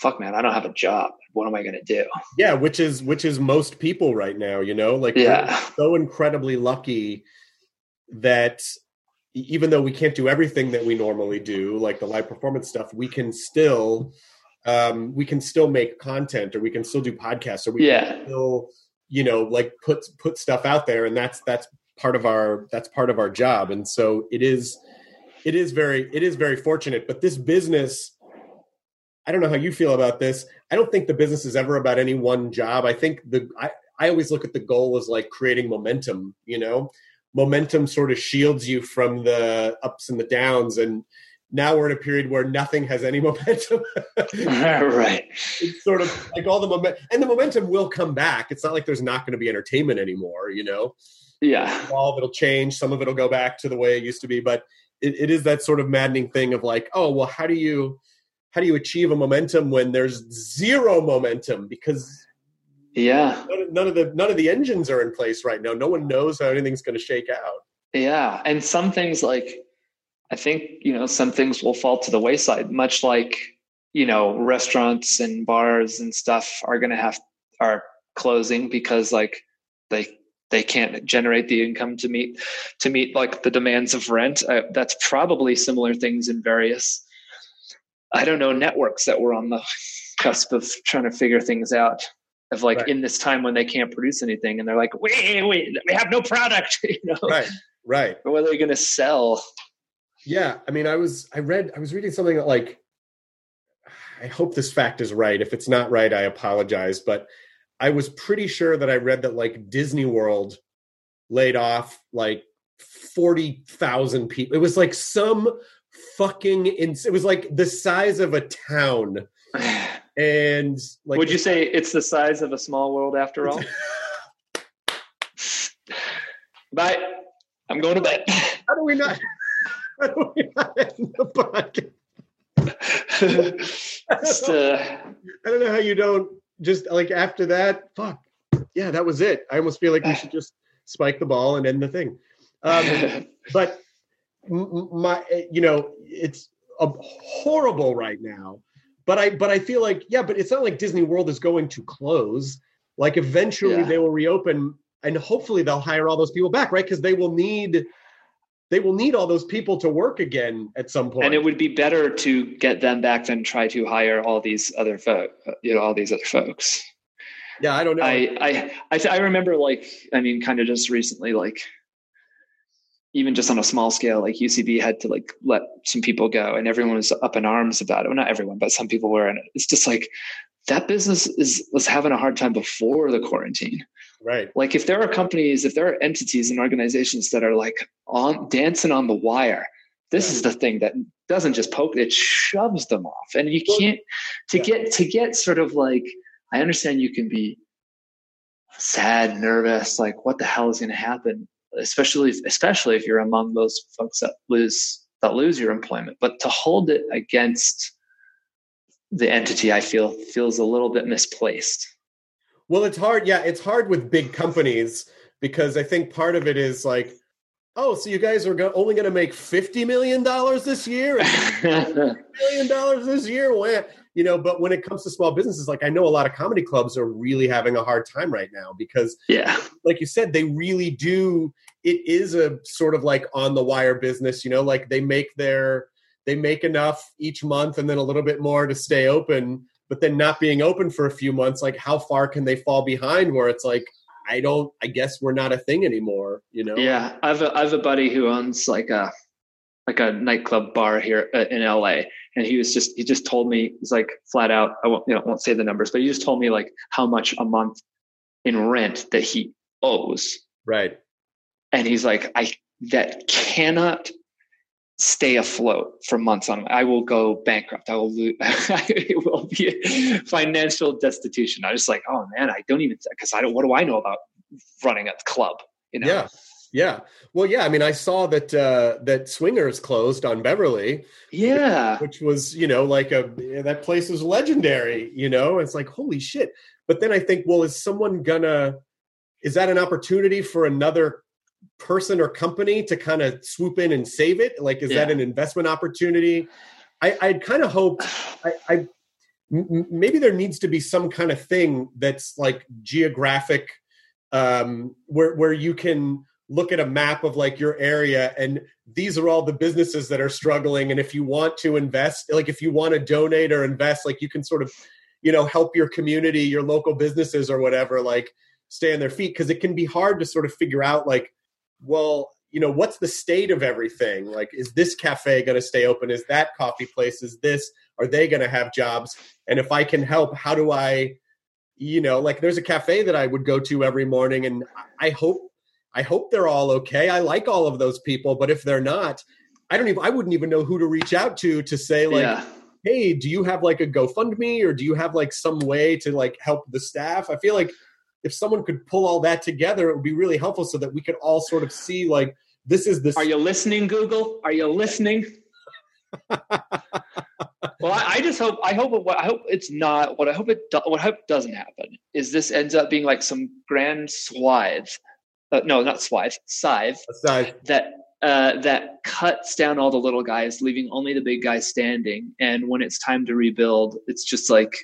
D: "Fuck, man, I don't have a job. What am I gonna do?"
B: yeah, which is which is most people right now. You know, like
D: Yeah.
B: so incredibly lucky that even though we can't do everything that we normally do, like the live performance stuff, we can still um, we can still make content, or we can still do podcasts, or we
D: Yeah.
B: can still you know like put put stuff out there, and that's that's part of our that's part of our job, and so it is it is very it is very fortunate. But this business. I don't know how you feel about this. I don't think the business is ever about any one job. I think the I, I always look at the goal as like creating momentum, you know? Momentum sort of shields you from the ups and the downs and now we're in a period where nothing has any momentum.
D: right.
B: it's sort of like all the momentum and the momentum will come back. It's not like there's not going to be entertainment anymore, you know?
D: Yeah.
B: all of it'll change some of it'll go back to the way it used to be but it, it is that sort of maddening thing of like oh well how do you how do you achieve a momentum when there's zero momentum because
D: Yeah.
B: none of, none of the none of the engines are in place right now no one knows how anything's going to shake out
D: Yeah. And some things like, I think, you know, some things will fall to the wayside, much like, you know, restaurants and bars and stuff are going to have, are closing because like they, they can't generate the income to meet, to meet like the demands of rent. Uh, that's probably similar things in various, I don't know, networks that were on the cusp of trying to figure things out. Of like
B: Right.
D: in this time when they can't produce anything, and they're like, "Wait, wait, we have no product," you know.
B: right right
D: Or what are they going to sell?
B: yeah i mean i was i read i was reading something that like i hope this fact is right if it's not right i apologize but i was pretty sure that i read that like disney world laid off like 40,000 people it was like some fucking ins- it was like the size of a town and like
D: Would you say it's the size of a small world after all? Bye. I'm going to bed.
B: how do we not how do we not end the podcast
D: Just, uh,
B: I don't know how you don't just like after that. Fuck. Yeah, that was it. I almost feel like we should just spike the ball and end the thing. Um, but my, you know, it's a horrible right now. But I but I feel like yeah, but it's not like Disney World is going to close. Like eventually
D: Yeah.
B: they will reopen and hopefully they'll hire all those people back, right? Because they will need they will need all those people to work again at some point.
D: and it would be better to get them back than try to hire all these other folk, you know, all these other folks.
B: yeah, I don't know.
D: I I I, I remember like I mean, kind of just recently, like even just on a small scale, like UCB had to like let some people go, and everyone was up in arms about it. Well, not everyone, but some people were, and it's just like that business is was having a hard time before the quarantine.
B: right.
D: Like if there are companies, if there are entities and organizations that are like on dancing on the wire, this is the thing that doesn't just poke; it shoves them off, and you can't to
B: yeah.
D: get to get sort of like I understand you can be sad, nervous, like what the hell is going to happen, especially especially if you're among those folks that lose that lose your employment. But to hold it against the entity, I feel feels a little bit misplaced.
B: Well, it's hard. Yeah, it's hard with big companies because I think part of it is like, oh, so you guys are go- only going to make fifty million dollars this year, million dollars this year. Wha- You know, but when it comes to small businesses, like I know a lot of comedy clubs are really having a hard time right now because,
D: yeah,
B: like you said, they really do. It is a sort of like on the wire business. You know, like they make their they make enough each month and then a little bit more to stay open but then not being open for a few months like how far can they fall behind where it's like i don't i guess we're not a thing anymore you know
D: yeah. I have a, I have a buddy who owns like a like a nightclub bar here uh, in LA, and he was just he just told me he's like flat out. I won't you know won't say the numbers, but he just told me like how much a month in rent that he owes,
B: right
D: and he's like I that cannot stay afloat for months on i will go bankrupt. I will lose it will be financial destitution. I was like oh man i don't even because i don't what do i know about running a club you know?
B: Yeah. Yeah. Well yeah i mean i saw that uh that swingers closed on beverly
D: yeah.
B: which was you know like a that place is legendary you know? It's like holy shit. But then i think well is someone gonna is that an opportunity for another person or company to kind of swoop in and save it? Like is that an investment opportunity? I i'd kind of hoped i i m- m- maybe there needs to be some kind of thing that's like geographic um where where you can look at a map of like your area and these are all the businesses that are struggling and if you want to invest like if you want to donate or invest like you can sort of you know help your community your local businesses or whatever like stay on their feet because it can be hard to sort of figure out like well you know what's the state of everything? Like is this cafe going to stay open? Is that coffee place? Is this are they going to have jobs? And if i can help how do i you know like there's a cafe that i would go to every morning and i hope i hope they're all okay. I like all of those people but if they're not i don't even i wouldn't even know who to reach out to to say like
D: yeah.
B: Hey do you have like a gofundme or do you have like some way to like help the staff? I feel like if someone could pull all that together it would be really helpful so that we could all sort of see like this is the
D: are you listening google are you listening well I, I just hope i hope it, what i hope it's not what i hope it do, what i hope doesn't happen is this ends up being like some grand swathe uh, no not swathe scythe
B: aside
D: that uh, that cuts down all the little guys, leaving only the big guys standing. And when it's time to rebuild, it's just like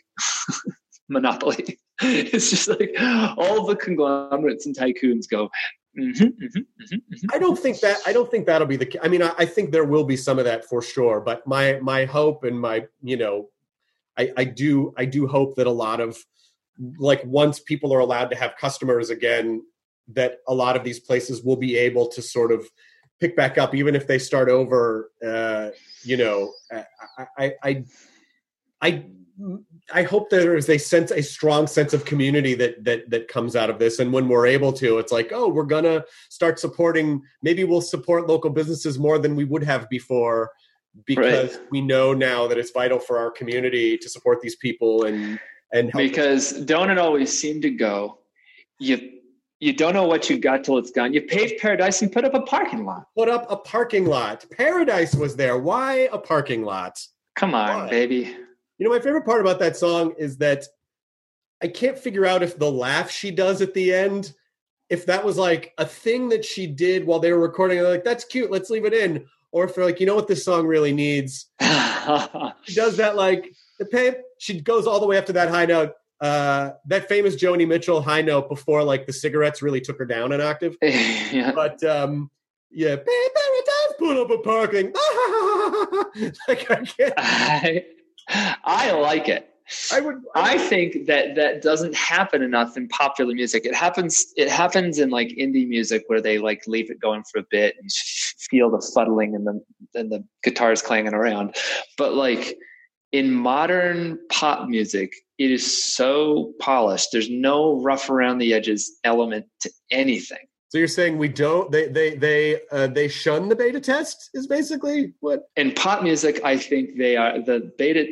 D: monopoly. it's just like all the conglomerates and tycoons go. "Mhm, mhm, mhm, mhm."
B: I don't think that I don't think that'll be the. I mean, I, I think there will be some of that for sure. But my my hope and my you know, I I do I do hope that a lot of like once people are allowed to have customers again, that a lot of these places will be able to sort of pick back up, even if they start over. Uh, you know, I I I. I I hope there is a sense, a strong sense of community that that that comes out of this. And when we're able to, it's like, oh, we're gonna start supporting. Maybe we'll support local businesses more than we would have before, because we know now that it's vital for our community to support these people and and help.
D: because don't it always seem to go? You you don't know what you've got till it's gone. You paved paradise and put up a parking lot.
B: put up a parking lot. Paradise was there. Why a parking lot?
D: Come on,
B: Why?
D: baby.
B: You know, my favorite part about that song is that I can't figure out if the laugh she does at the end, if that was like a thing that she did while they were recording. They're like, that's cute, let's leave it in. Or if they're like, you know what this song really needs? She does that like the pay She goes all the way up to that high note. Uh, that famous Joni Mitchell high note before like the cigarettes really took her down an octave.
D: yeah.
B: But um, yeah, paradise, pull up a parking. like I can't.
D: I, I like it.
B: I would.
D: I think that that doesn't happen enough in popular music. It happens. It happens in like indie music where they like leave it going for a bit and feel the fuddling and the and the guitars clanging around. But like in modern pop music, it is so polished. There's no rough around the edges element to anything.
B: So you're saying we don't? They they they uh, they shun the beta test is basically what?
D: In pop music, I think they are the beta.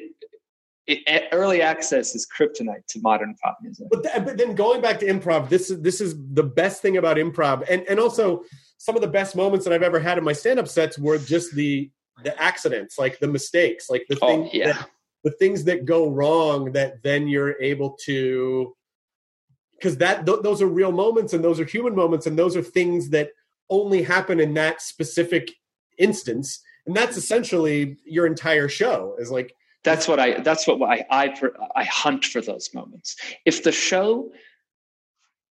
D: It, early access is kryptonite to modern pop music.
B: But, th- but then going back to improv, this is this is the best thing about improv, and and also some of the best moments that I've ever had in my stand up sets were just the the accidents, like the mistakes, like the
D: Oh,
B: things
D: yeah.
B: that, the things that go wrong that then you're able to because that th- those are real moments and those are human moments and those are things that only happen in that specific instance and that's essentially your entire show is like
D: that's what I that's what I I I hunt for those moments. If the show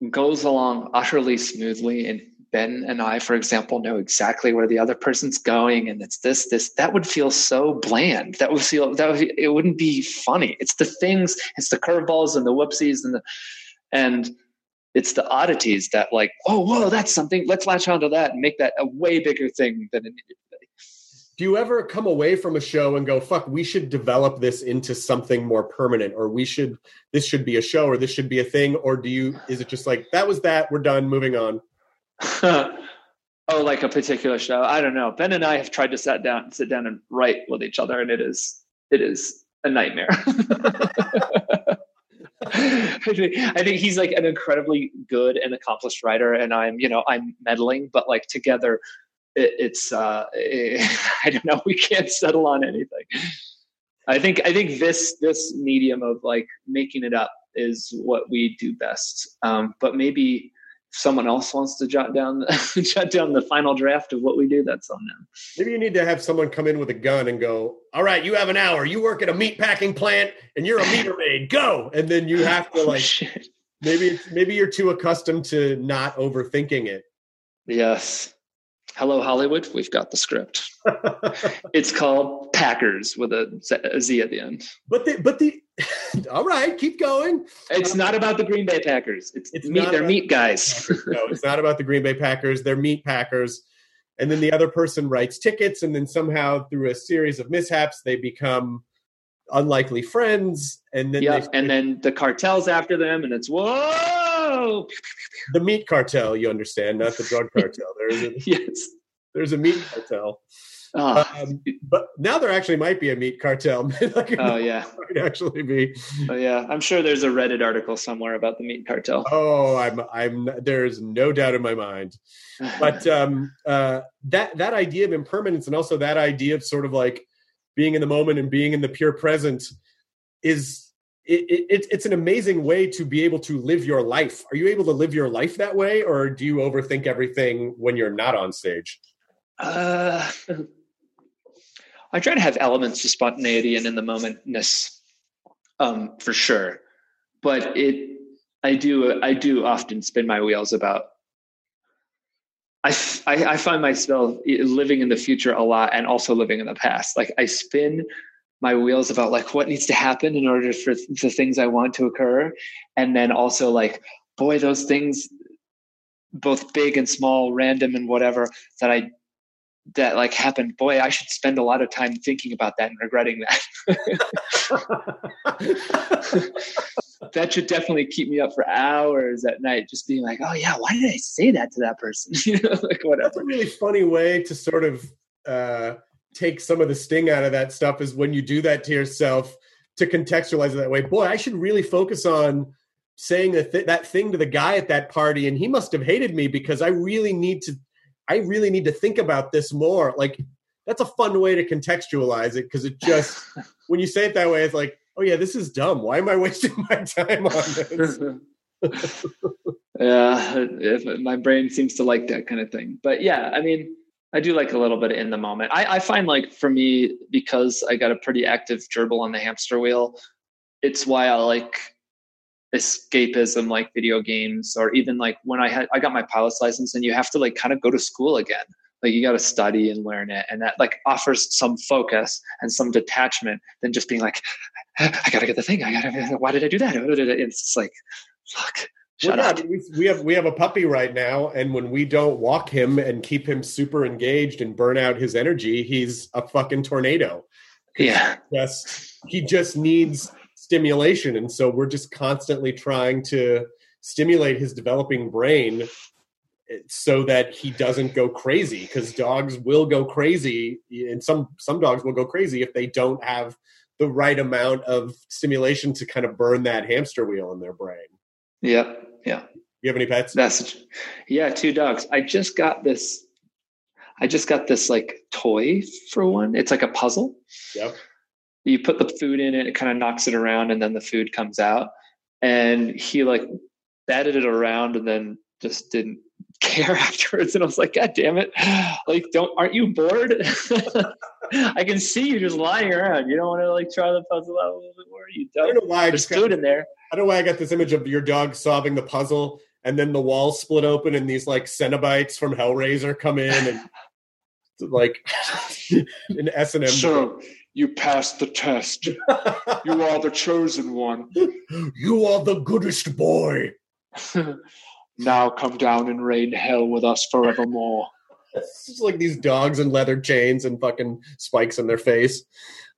D: goes along utterly smoothly and Ben and I, for example, know exactly where the other person's going, and it's this, this, that would feel so bland. That would feel that would, it wouldn't be funny. It's the things, it's the curveballs and the whoopsies and the and it's the oddities that like, oh, whoa, that's something. Let's latch onto that and make that a way bigger thing than it needed to be.
B: do you ever come away from a show and go fuck we should develop this into something more permanent or we should this should be a show or this should be a thing or do you is it just like that was that we're done moving on
D: oh, like a particular show. I don't know. Ben and I have tried to sit down, sit down and write with each other, and it is it is a nightmare. I think he's like an incredibly good and accomplished writer, and I'm you know I'm meddling, but like together, it, it's uh, I don't know. We can't settle on anything. I think I think this this medium of like making it up is what we do best. Um, but maybe someone else wants to jot down the, jot down the final draft of what we do, that's on them.
B: maybe you need to have someone come in with a gun and go all right you have an hour you work at a meat packing plant and you're a meter maid go and then you have to
D: Oh,
B: like
D: shit.
B: maybe it's, maybe you're too accustomed to not overthinking it
D: Yes. Hello, Hollywood. We've got the script. It's called Packers with a Z at the end.
B: but the but the all right keep going
D: It's not about the Green Bay Packers. It's,
B: It's
D: meat. They're meat guys.
B: no, it's not about the Green Bay Packers. They're meat packers. And then the other person writes tickets, and then somehow through a series of mishaps, they become unlikely friends. And then
D: yeah, and then the cartel's after them, and it's whoa.
B: the meat cartel, you understand, not the drug cartel. There's a,
D: Yes.
B: there's a meat cartel.
D: Oh,
B: Um, but now there actually might be a meat cartel. like,
D: oh yeah.
B: might actually be.
D: Oh yeah. I'm sure there's a Reddit article somewhere about the meat cartel.
B: Oh, I'm, I'm. There's no doubt in my mind. but um, uh, that that idea of impermanence and also that idea of sort of like being in the moment and being in the pure present is it, it, it's an amazing way to be able to live your life. Are you able to live your life that way, or do you overthink everything when you're not on stage?
D: Uh, I try to have elements of spontaneity and in the momentness, um, for sure. But it, I do, I do often spin my wheels about. I, I find myself living in the future a lot and also living in the past. Like I spin my wheels about like what needs to happen in order for the things I want to occur, and then also like, boy, those things, both big and small, random and whatever, that I that like happened boy i should spend a lot of time thinking about that and regretting that that should definitely keep me up for hours at night just being like oh yeah why did i say that to that person you know like
B: That's a really funny way to sort of uh, take some of the sting out of that stuff. Is when you do that to yourself to contextualize it that way. Boy, I should really focus on saying that th- that thing to the guy at that party, and he must have hated me because I really need to. I really need to think about this more. Like that's a fun way to contextualize it because it just when you say it that way, it's like, oh yeah, this is dumb. Why am I wasting my time on this?
D: yeah if my brain seems to like that kind of thing but yeah i mean I do like a little bit in the moment. I, I find like for me, because I got a pretty active gerbil on the hamster wheel, it's why I like escapism like video games or even like when I had I got my pilot's license and you have to like kind of go to school again. Like you got to study and learn it, and that like offers some focus and some detachment than just being like, I gotta get the thing. I gotta. Why did I do that? It's like, fuck. Shut
B: well,
D: up.
B: yeah, we, we have we have a puppy right now, and when we don't walk him and keep him super engaged and burn out his energy, he's a fucking tornado.
D: Yeah.
B: Just he just needs stimulation, and so we're just constantly trying to stimulate his developing brain so that he doesn't go crazy because dogs will go crazy and some some dogs will go crazy if they don't have the right amount of stimulation to kind of burn that hamster wheel in their brain
D: Yeah. Yeah.
B: you have any pets
D: That's yeah, two dogs. I just got this I just got this like toy for one. It's like a puzzle.
B: Yep.
D: You put the food in it, it kind of knocks it around and then the food comes out. And he like batted it around and then just didn't care afterwards. And I was like, God damn it. Like, don't aren't you bored? I can see you just lying around. You don't want to like try the puzzle out a little bit more. You
B: I
D: don't.
B: don't know why I
D: There's
B: just got,
D: food in there.
B: I don't know why I got this image of your dog solving the puzzle and then the walls split open and these like Cenobites from Hellraiser come in and like an S and M.
D: So you passed the test. You are the chosen one.
B: You are the goodest boy.
D: now come down and reign hell with us forevermore.
B: It's just like these dogs in leather chains and fucking spikes in their face.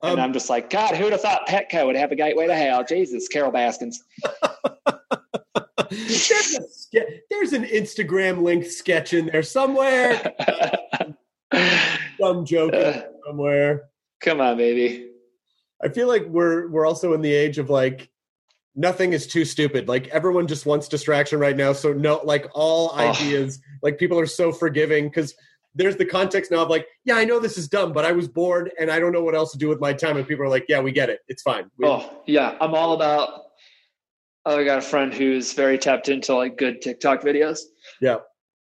D: and
B: Um,
D: I'm just like, God, who'd have thought Petco would have a gateway to hell? Jesus, Carole Baskins.
B: there's, a there's an Instagram link sketch in there somewhere. Some joke somewhere.
D: Come on, baby.
B: I feel like we're we're also in the age of like nothing is too stupid. Like everyone just wants distraction right now. So no, like all
D: Oh.
B: ideas, like people are so forgiving because there's the context now of like, yeah, I know this is dumb, but I was bored and I don't know what else to do with my time. And people are like, yeah, we get it. It's fine. We-
D: Oh, yeah. I'm all about. Oh, I got a friend who's very tapped into like good TikTok videos.
B: Yeah.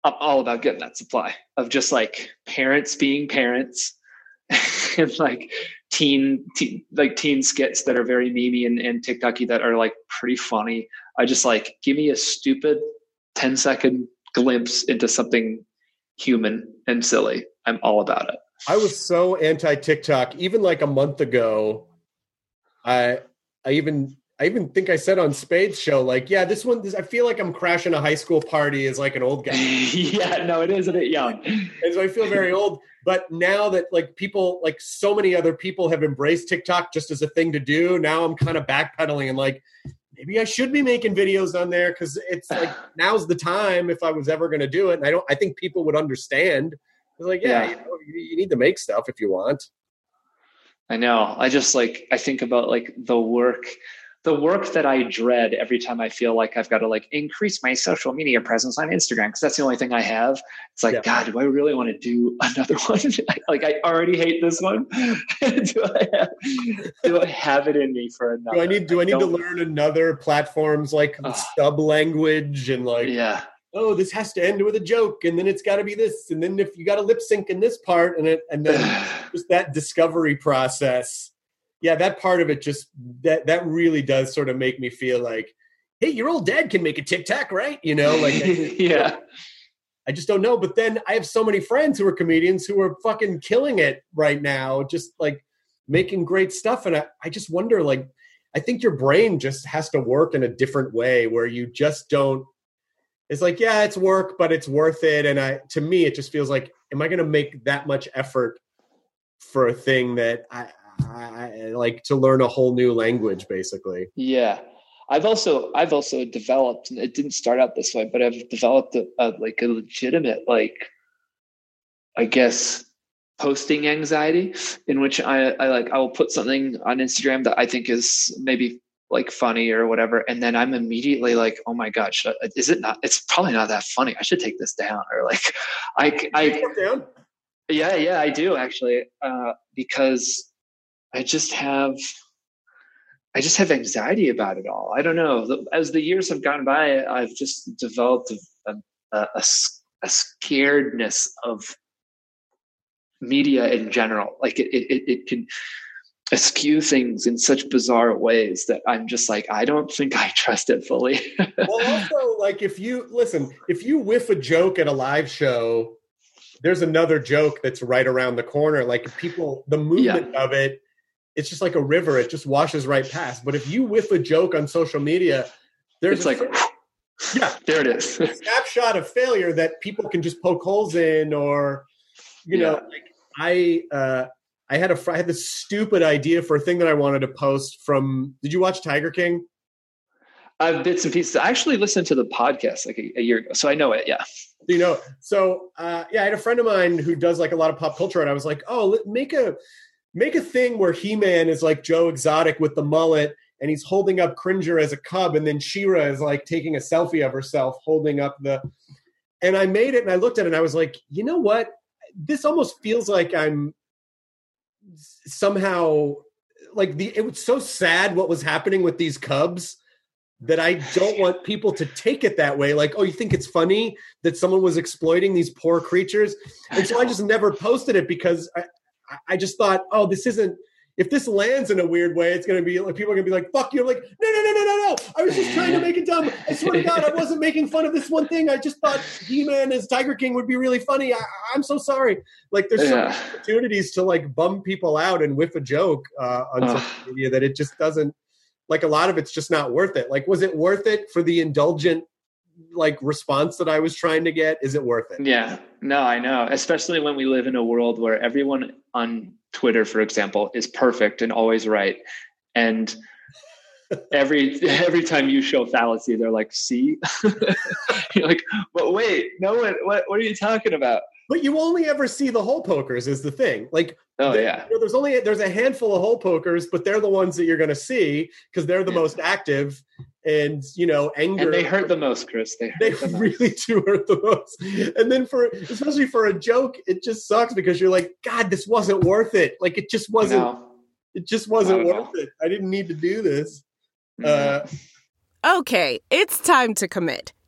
D: I'm all about getting that supply of just like parents being parents like teen, teen like teen skits that are very memey and, and TikToky that are like pretty funny. I just like give me a stupid 10 second glimpse into something human and silly. I'm all about it.
B: I was so anti TikTok even like a month ago. I I even I even think I said on Spade's show like, yeah, this one this, I feel like I'm crashing a high school party as like an old guy.
D: yeah, no, it is a bit young.
B: and so I feel very old. But now that like people, like so many other people have embraced TikTok just as a thing to do, now I'm kind of backpedaling and like maybe I should be making videos on there because it's like now's the time if I was ever going to do it. And I don't. I think people would understand. It's like, yeah,
D: Yeah.
B: You, know, you, you need to make stuff if you want.
D: I know. I just like I think about like the work the work that I dread every time I feel like I've got to like increase my social media presence on Instagram because that's the only thing I have. It's like,
B: Yeah.
D: God, do I really want to do another one? like I already hate this one. do I have, do I have it in me for another?
B: Do I need? Do I need to learn another platforms like
D: Ugh.
B: sub language and like?
D: Yeah.
B: Oh, this has to end with a joke, and then it's got to be this, and then if you got to lip sync in this part, and it, and then just that discovery process yeah that part of it just that that really does sort of make me feel like hey your old dad can make a tiktok right? You know like
D: yeah.
B: I just don't know. But then i have so many friends who are comedians who are fucking killing it right now just like making great stuff. And i, I just wonder like i think your brain just has to work in a different way where you just don't it's like yeah it's work but it's worth it. And i to me it just feels like am i going to make that much effort for a thing that I, I, like to learn a whole new language basically.
D: Yeah. I've also I've also developed and it didn't start out this way, but I've developed a, a like a legitimate like I guess posting anxiety in which I, I like I will put something on Instagram that I think is maybe like funny or whatever and then I'm immediately like oh my god should, is it not it's probably not that funny. I should take this down or like I I yeah, yeah, I do actually, uh, because I just have, I just have anxiety about it all. I don't know. As the years have gone by, I've just developed a a scaredness of media in general. Like it, it, it can askew things in such bizarre ways that I'm just like, I don't think I trust it fully.
B: well, also, like if you listen, if you whiff a joke at a live show, there's another joke that's right around the corner. Like people, the movement yeah. of it, it's just like a river. It just washes right past. But if you whiff a joke on social media, there's
D: it's like, yeah, there it is.
B: a snapshot of failure that people can just poke holes in, or you yeah. know, like I, uh, I had a, I had this stupid idea for a thing that I wanted to post from. Did you watch Tiger King?
D: Uh, bits and pieces. I actually listened to the podcast like a, a year ago, so I know it. Yeah.
B: You know, so uh, yeah, I had a friend of mine who does like a lot of pop culture, and I was like, oh, make a make a thing where He Man is like Joe Exotic with the mullet, and he's holding up Cringer as a cub, and then She-Ra is like taking a selfie of herself holding up the. And I made it, and I looked at it, and I was like, you know what? This almost feels like I'm somehow like the it was so sad what was happening with these cubs that I don't want people to take it that way. Like, oh, you think it's funny that someone was exploiting these poor creatures? And so I just never posted it because I just thought, oh, this isn't. If this lands in a weird way, it's going to be like people are going to be like, "Fuck you!" I'm like, no, no, no, no, no, no. I was just trying to make it dumb. I swear to God, I wasn't making fun of this one thing. I just thought He-Man as Tiger King would be really funny. I, am so sorry. Like, there's yeah. so opportunities to like bum people out and whiff a joke uh, on social media that it just doesn't like a lot of it's just not worth it. Like, was it worth it for the indulgent like response that I was trying to get? Is it worth it?
D: Yeah, no, I know. Especially when we live in a world where everyone on Twitter, for example, is perfect and always right, and every every time you show fallacy, they're like, "See," you're like, "But wait, no one. What what are you talking about?"
B: But you only ever see the hole pokers is the thing. Like,
D: oh yeah,
B: you know, there's only there's a handful of hole pokers, but they're the ones that you're going to see because they're the yeah. most active. And you know, anger.
D: And they hurt the most, Chris. They,
B: they the really most. do hurt the most. And then for especially for a joke, it just sucks because you're like, God, this wasn't worth it. Like it just wasn't. No. It just wasn't worth know. it. I didn't need to do this. Mm-hmm.
F: Uh, okay, it's time to commit.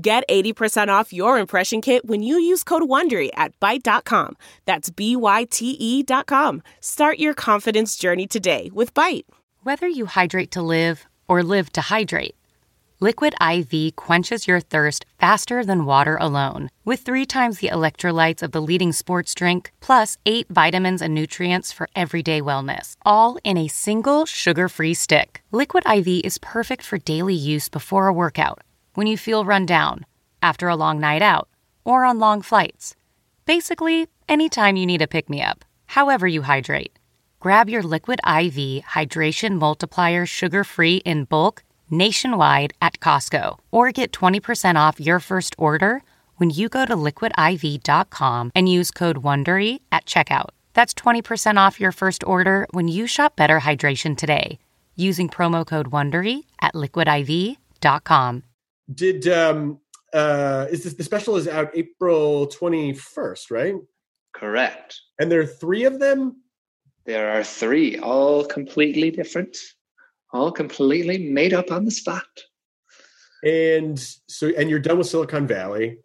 F: Get 80% off your impression kit when you use code WONDERY at Byte.com. That's B-Y-T-E dot com. Start your confidence journey today with Byte.
G: Whether you hydrate to live or live to hydrate, Liquid IV quenches your thirst faster than water alone. With three times the electrolytes of the leading sports drink, plus eight vitamins and nutrients for everyday wellness, all in a single sugar-free stick. Liquid IV is perfect for daily use before a workout when you feel run down, after a long night out, or on long flights. Basically, anytime you need a pick me up, however you hydrate. Grab your Liquid IV Hydration Multiplier sugar free in bulk nationwide at Costco or get 20% off your first order when you go to liquidiv.com and use code WONDERY at checkout. That's 20% off your first order when you shop Better Hydration today using promo code WONDERY at liquidiv.com.
B: Did um uh is this the special is out April 21st, right?
D: Correct.
B: And there are 3 of them?
D: There are 3, all completely different, all completely made up on the spot.
B: And so and you're done with Silicon Valley.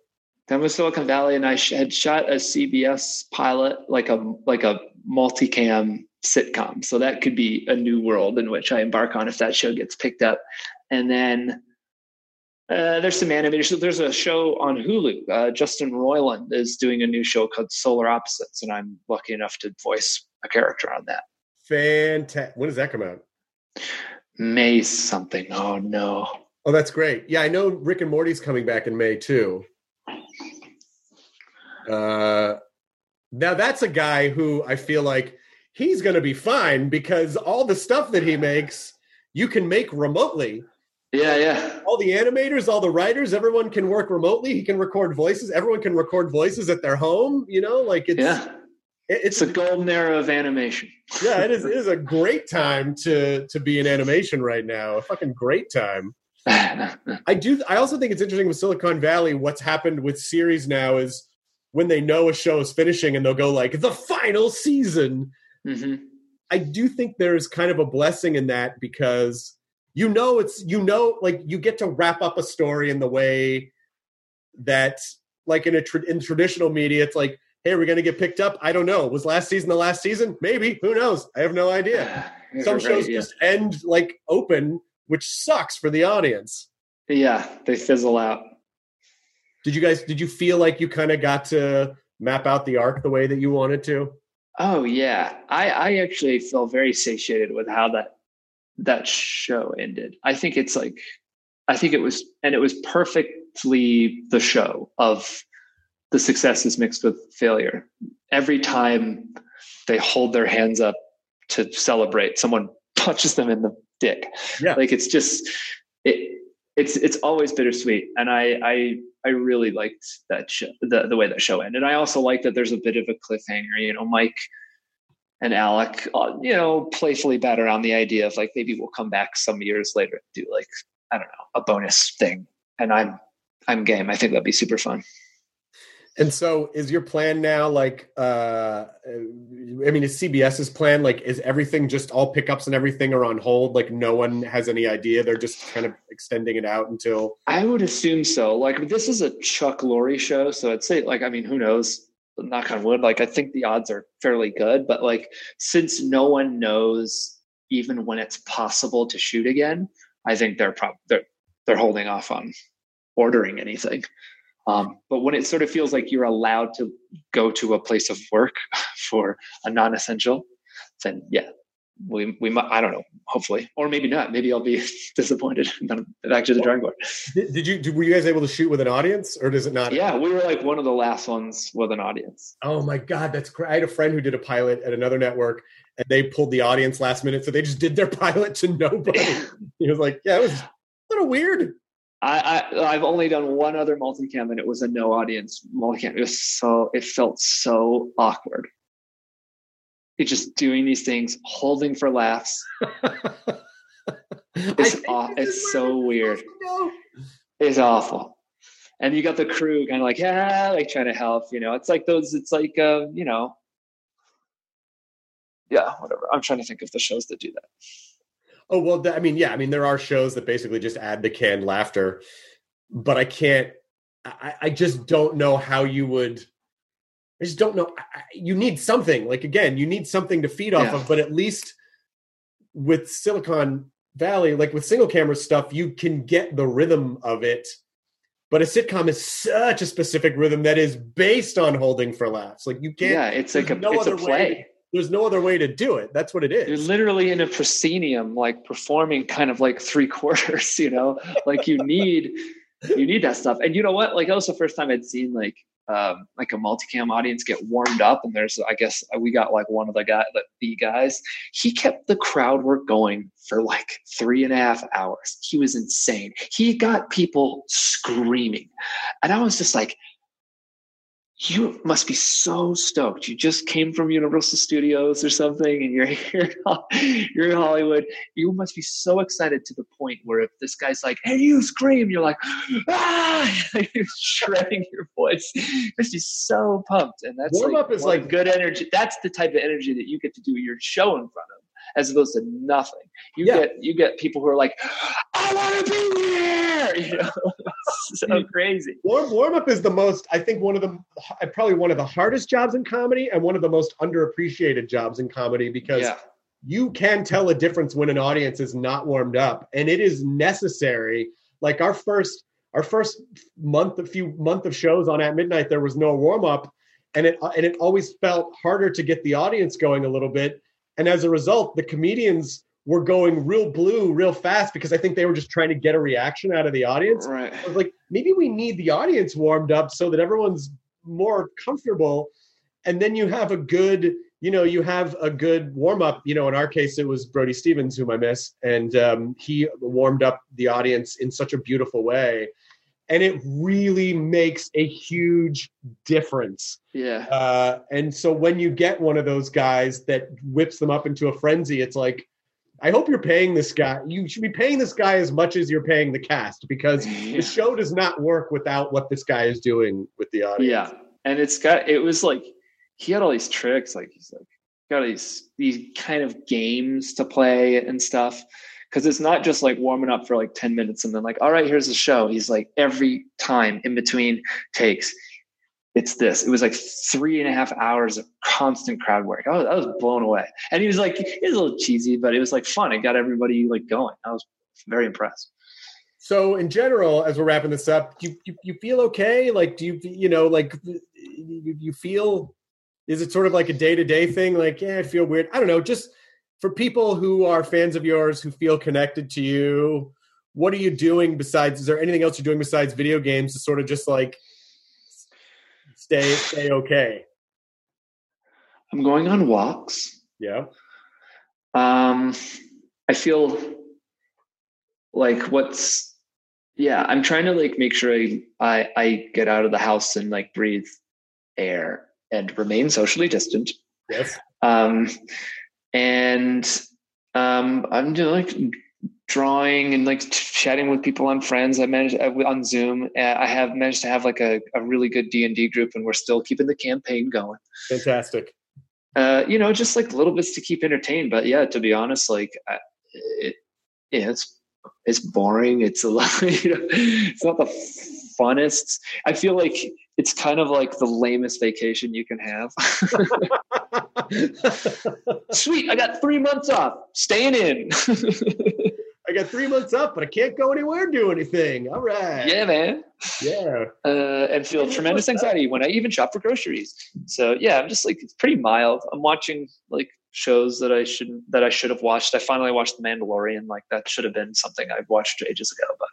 D: Done with Silicon Valley and I had shot a CBS pilot like a like a multicam sitcom. So that could be a new world in which I embark on if that show gets picked up. And then uh, there's some animation. There's a show on Hulu. Uh, Justin Roiland is doing a new show called Solar Opposites, and I'm lucky enough to voice a character on that.
B: Fantastic. When does that come out?
D: May something. Oh no.
B: Oh, that's great. Yeah, I know Rick and Morty's coming back in May too. Uh, now that's a guy who I feel like he's going to be fine because all the stuff that he makes you can make remotely
D: yeah, yeah.
B: All the animators, all the writers, everyone can work remotely. He can record voices. Everyone can record voices at their home. You know, like it's
D: yeah. it's a golden era of animation.
B: yeah, it is. It is a great time to to be in animation right now. A fucking great time. I do. I also think it's interesting with Silicon Valley. What's happened with series now is when they know a show is finishing and they'll go like the final season.
D: Mm-hmm.
B: I do think there's kind of a blessing in that because you know it's you know like you get to wrap up a story in the way that like in a tra- in traditional media it's like hey we're going to get picked up? I don't know. Was last season the last season? Maybe. Who knows? I have no idea. Some
D: right,
B: shows
D: yeah.
B: just end like open which sucks for the audience.
D: Yeah, they fizzle out.
B: did you guys did you feel like you kind of got to map out the arc the way that you wanted to?
D: Oh yeah, I I actually feel very satiated with how that that show ended. I think it's like, I think it was, and it was perfectly the show of the successes mixed with failure. Every time they hold their hands up to celebrate, someone punches them in the dick.
B: Yeah.
D: Like it's just it. It's it's always bittersweet, and I I I really liked that show, the the way that show ended. I also like that there's a bit of a cliffhanger. You know, Mike and Alec, uh, you know, playfully bat around the idea of like maybe we'll come back some years later and do like I don't know a bonus thing, and I'm I'm game. I think that'd be super fun.
B: And so is your plan now like uh I mean is CBS's plan like is everything just all pickups and everything are on hold like no one has any idea they're just kind of extending it out until
D: I would assume so. Like this is a Chuck Lorre show, so I'd say like I mean who knows? Knock on wood. Like I think the odds are fairly good, but like since no one knows even when it's possible to shoot again, I think they're prob- they're they're holding off on ordering anything. Um, but when it sort of feels like you're allowed to go to a place of work for a non-essential, then yeah, we we might. I don't know. Hopefully, or maybe not. Maybe I'll be disappointed. and Back to the drawing board.
B: did, did you did, were you guys able to shoot with an audience or does it not
D: Yeah, we were like one of the last ones with an audience.
B: Oh my god that's great I had a friend who did a pilot at another network and they pulled the audience last minute so they just did their pilot to nobody he was like yeah it was a little weird
D: I, I I've only done one other multicam, and it was a no audience multicam. It was so it felt so awkward. It's just doing these things, holding for laughs. It's aw- it's so weird. It's awful. And you got the crew kind of like, yeah, like trying to help, you know. It's like those, it's like uh, you know. Yeah, whatever. I'm trying to think of the shows that do that.
B: Oh well, I mean, yeah, I mean, there are shows that basically just add the canned laughter, but I can't. I, I just don't know how you would. I just don't know. You need something. Like again, you need something to feed off
D: Yeah.
B: of. But at least with Silicon Valley, like with single camera stuff, you can get the rhythm of it. But a sitcom is such a specific rhythm that is based on holding for laughs. Like you can't.
D: Yeah, it's like a
B: no
D: it's a
B: other way-
D: play.
B: there's no other way to do it. That's what it is.
D: You're literally in a proscenium, like performing kind of like three quarters, you know, like you need, you need that stuff. And you know what? Like that was the first time I'd seen like, um, like a multicam audience get warmed up. And there's, I guess we got like one of the guy, the guys, he kept the crowd work going for like three and a half hours. He was insane. He got people screaming. And I was just like, you must be so stoked. You just came from Universal Studios or something, and you're here. You're in Hollywood. You must be so excited to the point where if this guy's like, "Hey, you scream," you're like, "Ah!" you're shredding your voice. You must be so pumped, and that's
B: Warm
D: like,
B: up is like-
D: good energy. That's the type of energy that you get to do your show in front of, as opposed to nothing. You
B: Yeah.
D: get you get people who are like, "I want to be here," you know, so mm. crazy.
B: Warm warm up is the most. I think one of the probably one of the hardest jobs in comedy and one of the most underappreciated jobs in comedy because
D: Yeah.
B: you can tell a difference when an audience is not warmed up, and it is necessary. Like our first our first month, a few month of shows on at midnight, there was no warm up, and it and it always felt harder to get the audience going a little bit, and as a result, the comedians were going real blue real fast because I think they were just trying to get a reaction out of the audience.
D: Right.
B: Like, maybe we need the audience warmed up so that everyone's more comfortable. And then you have a good, you know, you have a good warm up. You know, in our case, it was Brody Stevens, whom I miss, and um, he warmed up the audience in such a beautiful way. and it really makes a huge difference.
D: Yeah.
B: Uh, and so when you get one of those guys that whips them up into a frenzy, it's like, I hope you're paying this guy. You should be paying this guy as much as you're paying the cast because the show does not work without what this guy is doing with the audience.
D: Yeah, and it's got it was like he had all these tricks, like he's like got these these kind of games to play and stuff. Because it's not just like warming up for like 10 minutes and then like, all right, here's the show. He's like every time in between takes, it's this. It was like three and a half hours of constant crowd work. I was, I was blown away. And he was like, it was a little cheesy, but it was like fun. It got everybody like going. I was very impressed.
B: So in general, as we're wrapping this up, you you, you feel okay? Like, do you you know like you, you feel? Is it sort of like a day to day thing? Like, yeah, I feel weird. I don't know. Just for people who are fans of yours who feel connected to you, what are you doing besides? Is there anything else you're doing besides video games to sort of just like stay stay okay?
D: I'm going on walks.
B: Yeah.
D: Um, I feel like what's yeah. I'm trying to like make sure I I, I get out of the house and like breathe air and remain socially distant.
B: Yes.
D: Um, and um, I'm doing like drawing and like chatting with people on friends. I managed on Zoom. I have managed to have like a, a really good D and D group, and we're still keeping the campaign going.
B: Fantastic.
D: Uh, you know, just like little bits to keep entertained. But yeah, to be honest, like it, yeah, it's it's boring. It's a lot. You know, it's not the funnest. I feel like it's kind of like the lamest vacation you can have. Sweet, I got three months off, staying in.
B: I got three months up, but I can't go anywhere, do anything. All right.
D: Yeah, man.
B: Yeah.
D: Uh, and feel tremendous anxiety when I even shop for groceries. So yeah, I'm just like it's pretty mild. I'm watching like shows that I shouldn't that I should have watched. I finally watched The Mandalorian. Like that should have been something I've watched ages ago, but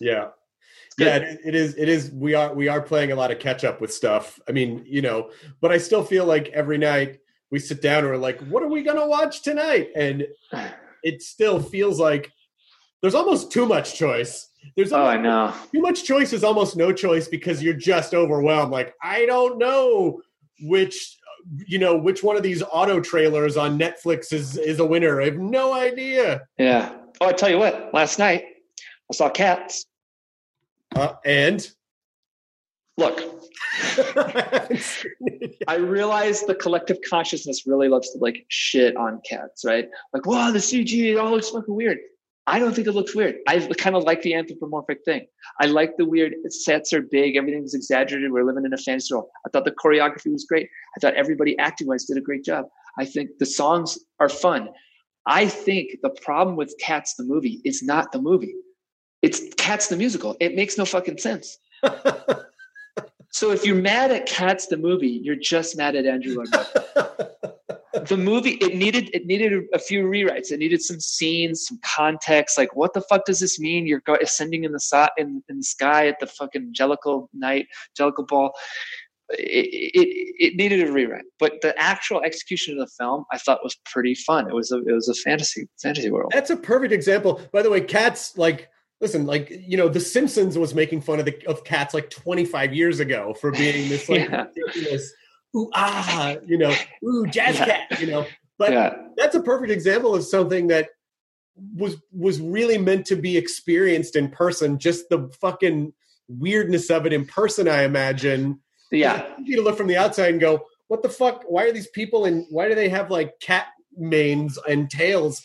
B: yeah yeah it, it is it is we are we are playing a lot of catch up with stuff i mean you know but i still feel like every night we sit down and we're like what are we gonna watch tonight and it still feels like there's almost too much choice. There's
D: oh i know.
B: too much choice is almost no choice because you're just overwhelmed. Like i don't know which you know which one of these auto trailers on netflix is is a winner. I have no idea.
D: Yeah. Oh i tell you what last night i saw cats.
B: Uh, and?
D: Look, I realize the collective consciousness really loves to like shit on cats, right? Like, wow, the CG, it all looks fucking weird. I don't think it looks weird. I kind of like the anthropomorphic thing. I like the weird sets are big, everything's exaggerated. We're living in a fantasy world. I thought the choreography was great. I thought everybody acting wise did a great job. I think the songs are fun. I think the problem with Cats the movie is not the movie. It's Cats the musical. It makes no fucking sense. so if you're mad at Cats the movie, you're just mad at Andrew Lloyd the movie it needed it needed a few rewrites. It needed some scenes, some context. Like, what the fuck does this mean? You're ascending in the in, in the sky at the fucking Jellicle night, Jellicle ball. It, it, it needed a rewrite, but the actual execution of the film I thought was pretty fun. It was a it was a fantasy fantasy world.
B: That's a perfect example. By the way, Cats like listen, like you know, The Simpsons was making fun of the of cats like 25 years ago for being this like yeah. ridiculous ooh ah, you know, ooh jazz yeah. cat, you know. But yeah. that's a perfect example of something that was was really meant to be experienced in person. Just the fucking weirdness of it in person, I imagine.
D: Yeah,
B: you to look from the outside and go, "What the fuck? Why are these people and why do they have like cat manes and tails?"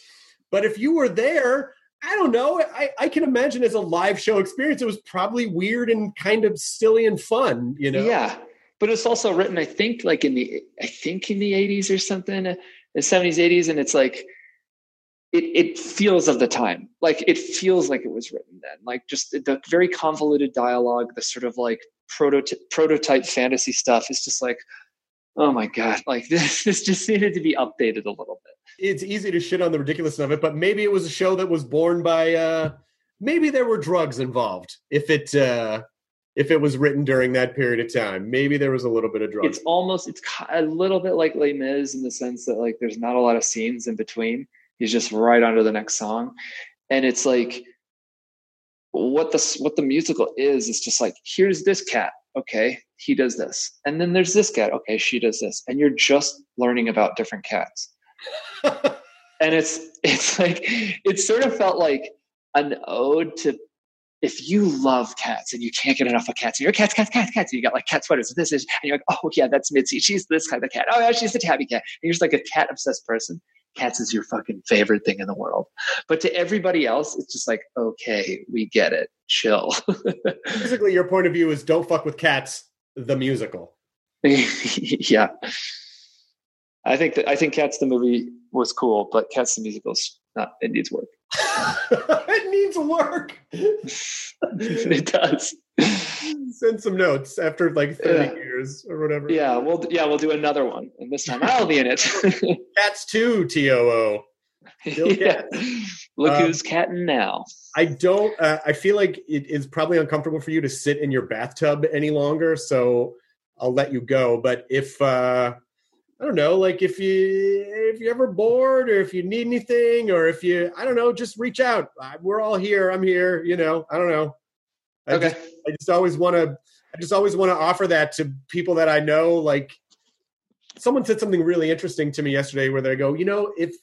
B: But if you were there, I don't know. I, I can imagine as a live show experience, it was probably weird and kind of silly and fun, you know?
D: Yeah. But it's also written, I think, like in the, I think in the 80s or something, uh, the 70s, 80s. And it's like, it, it feels of the time. Like it feels like it was written then. Like just the very convoluted dialogue, the sort of like prototype, prototype fantasy stuff is just like, oh my God, like this, this just needed to be updated a little bit
B: it's easy to shit on the ridiculousness of it, but maybe it was a show that was born by uh maybe there were drugs involved. If it uh if it was written during that period of time, maybe there was a little bit of drugs.
D: It's almost it's a little bit like Les Mis in the sense that like there's not a lot of scenes in between. He's just right under the next song, and it's like what the what the musical is is just like here's this cat okay he does this and then there's this cat okay she does this and you're just learning about different cats and it's it's like it sort of felt like an ode to if you love cats and you can't get enough of cats, and you're cats, cats, cats, cats, and you got like cat sweaters, and this is, and you're like, oh yeah, that's Mitzi. She's this kind of cat. Oh yeah, she's the tabby cat. And you're just like a cat obsessed person. Cats is your fucking favorite thing in the world. But to everybody else, it's just like, okay, we get it. Chill.
B: Basically, your point of view is don't fuck with cats, the musical.
D: yeah. I think that I think Cats the movie was cool, but Cats the musical's not it needs work.
B: it needs work.
D: it does.
B: Send some notes after like 30 yeah. years or whatever.
D: Yeah, we'll yeah, we'll do another one. And this time I'll be in it.
B: Cats 2 TOO.
D: Yeah. Look um, who's catting now.
B: I don't uh, I feel like it is probably uncomfortable for you to sit in your bathtub any longer, so I'll let you go. But if uh I don't know, like if you if you're ever bored or if you need anything or if you I don't know, just reach out. We're all here. I'm here. You know, I don't know. I
D: okay.
B: Just, I just always want to. I just always want to offer that to people that I know. Like someone said something really interesting to me yesterday, where they go, you know, if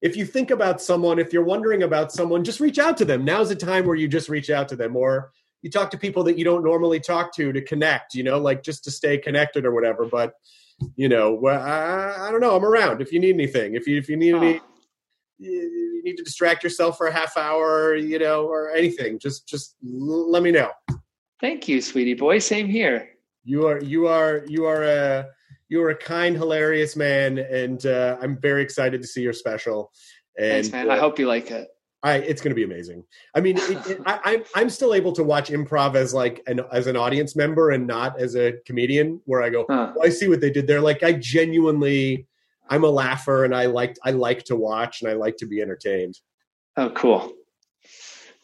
B: if you think about someone, if you're wondering about someone, just reach out to them. Now's the time where you just reach out to them, or you talk to people that you don't normally talk to to connect. You know, like just to stay connected or whatever. But you know, well, I, I, don't know. I'm around if you need anything. If you if you need oh. any, you need to distract yourself for a half hour, you know, or anything. Just just let me know.
D: Thank you, sweetie boy. Same here.
B: You are you are you are a you are a kind, hilarious man, and uh, I'm very excited to see your special. And,
D: Thanks, man. Uh, I hope you like it.
B: I, it's going to be amazing. I mean, it, it, I, I'm I'm still able to watch improv as like an as an audience member and not as a comedian, where I go, huh. oh, I see what they did there. Like I genuinely, I'm a laugher, and I like I like to watch and I like to be entertained.
D: Oh, cool!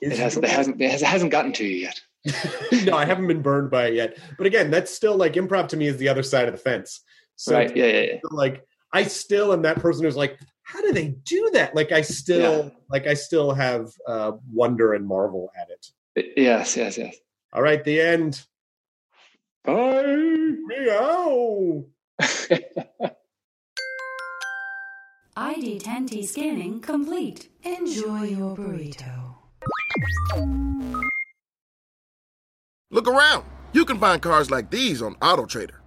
D: It hasn't, it hasn't it hasn't gotten to you yet.
B: no, I haven't been burned by it yet. But again, that's still like improv to me is the other side of the fence.
D: So right? Yeah, yeah, yeah.
B: Like I still am that person who's like, how do they do that? Like I still, yeah. like I still have uh, wonder and marvel at it.
D: Yes, yes, yes.
B: All right, the end. Bye. Meow.
C: ID10T scanning complete. Enjoy your burrito.
H: Look around. You can find cars like these on AutoTrader,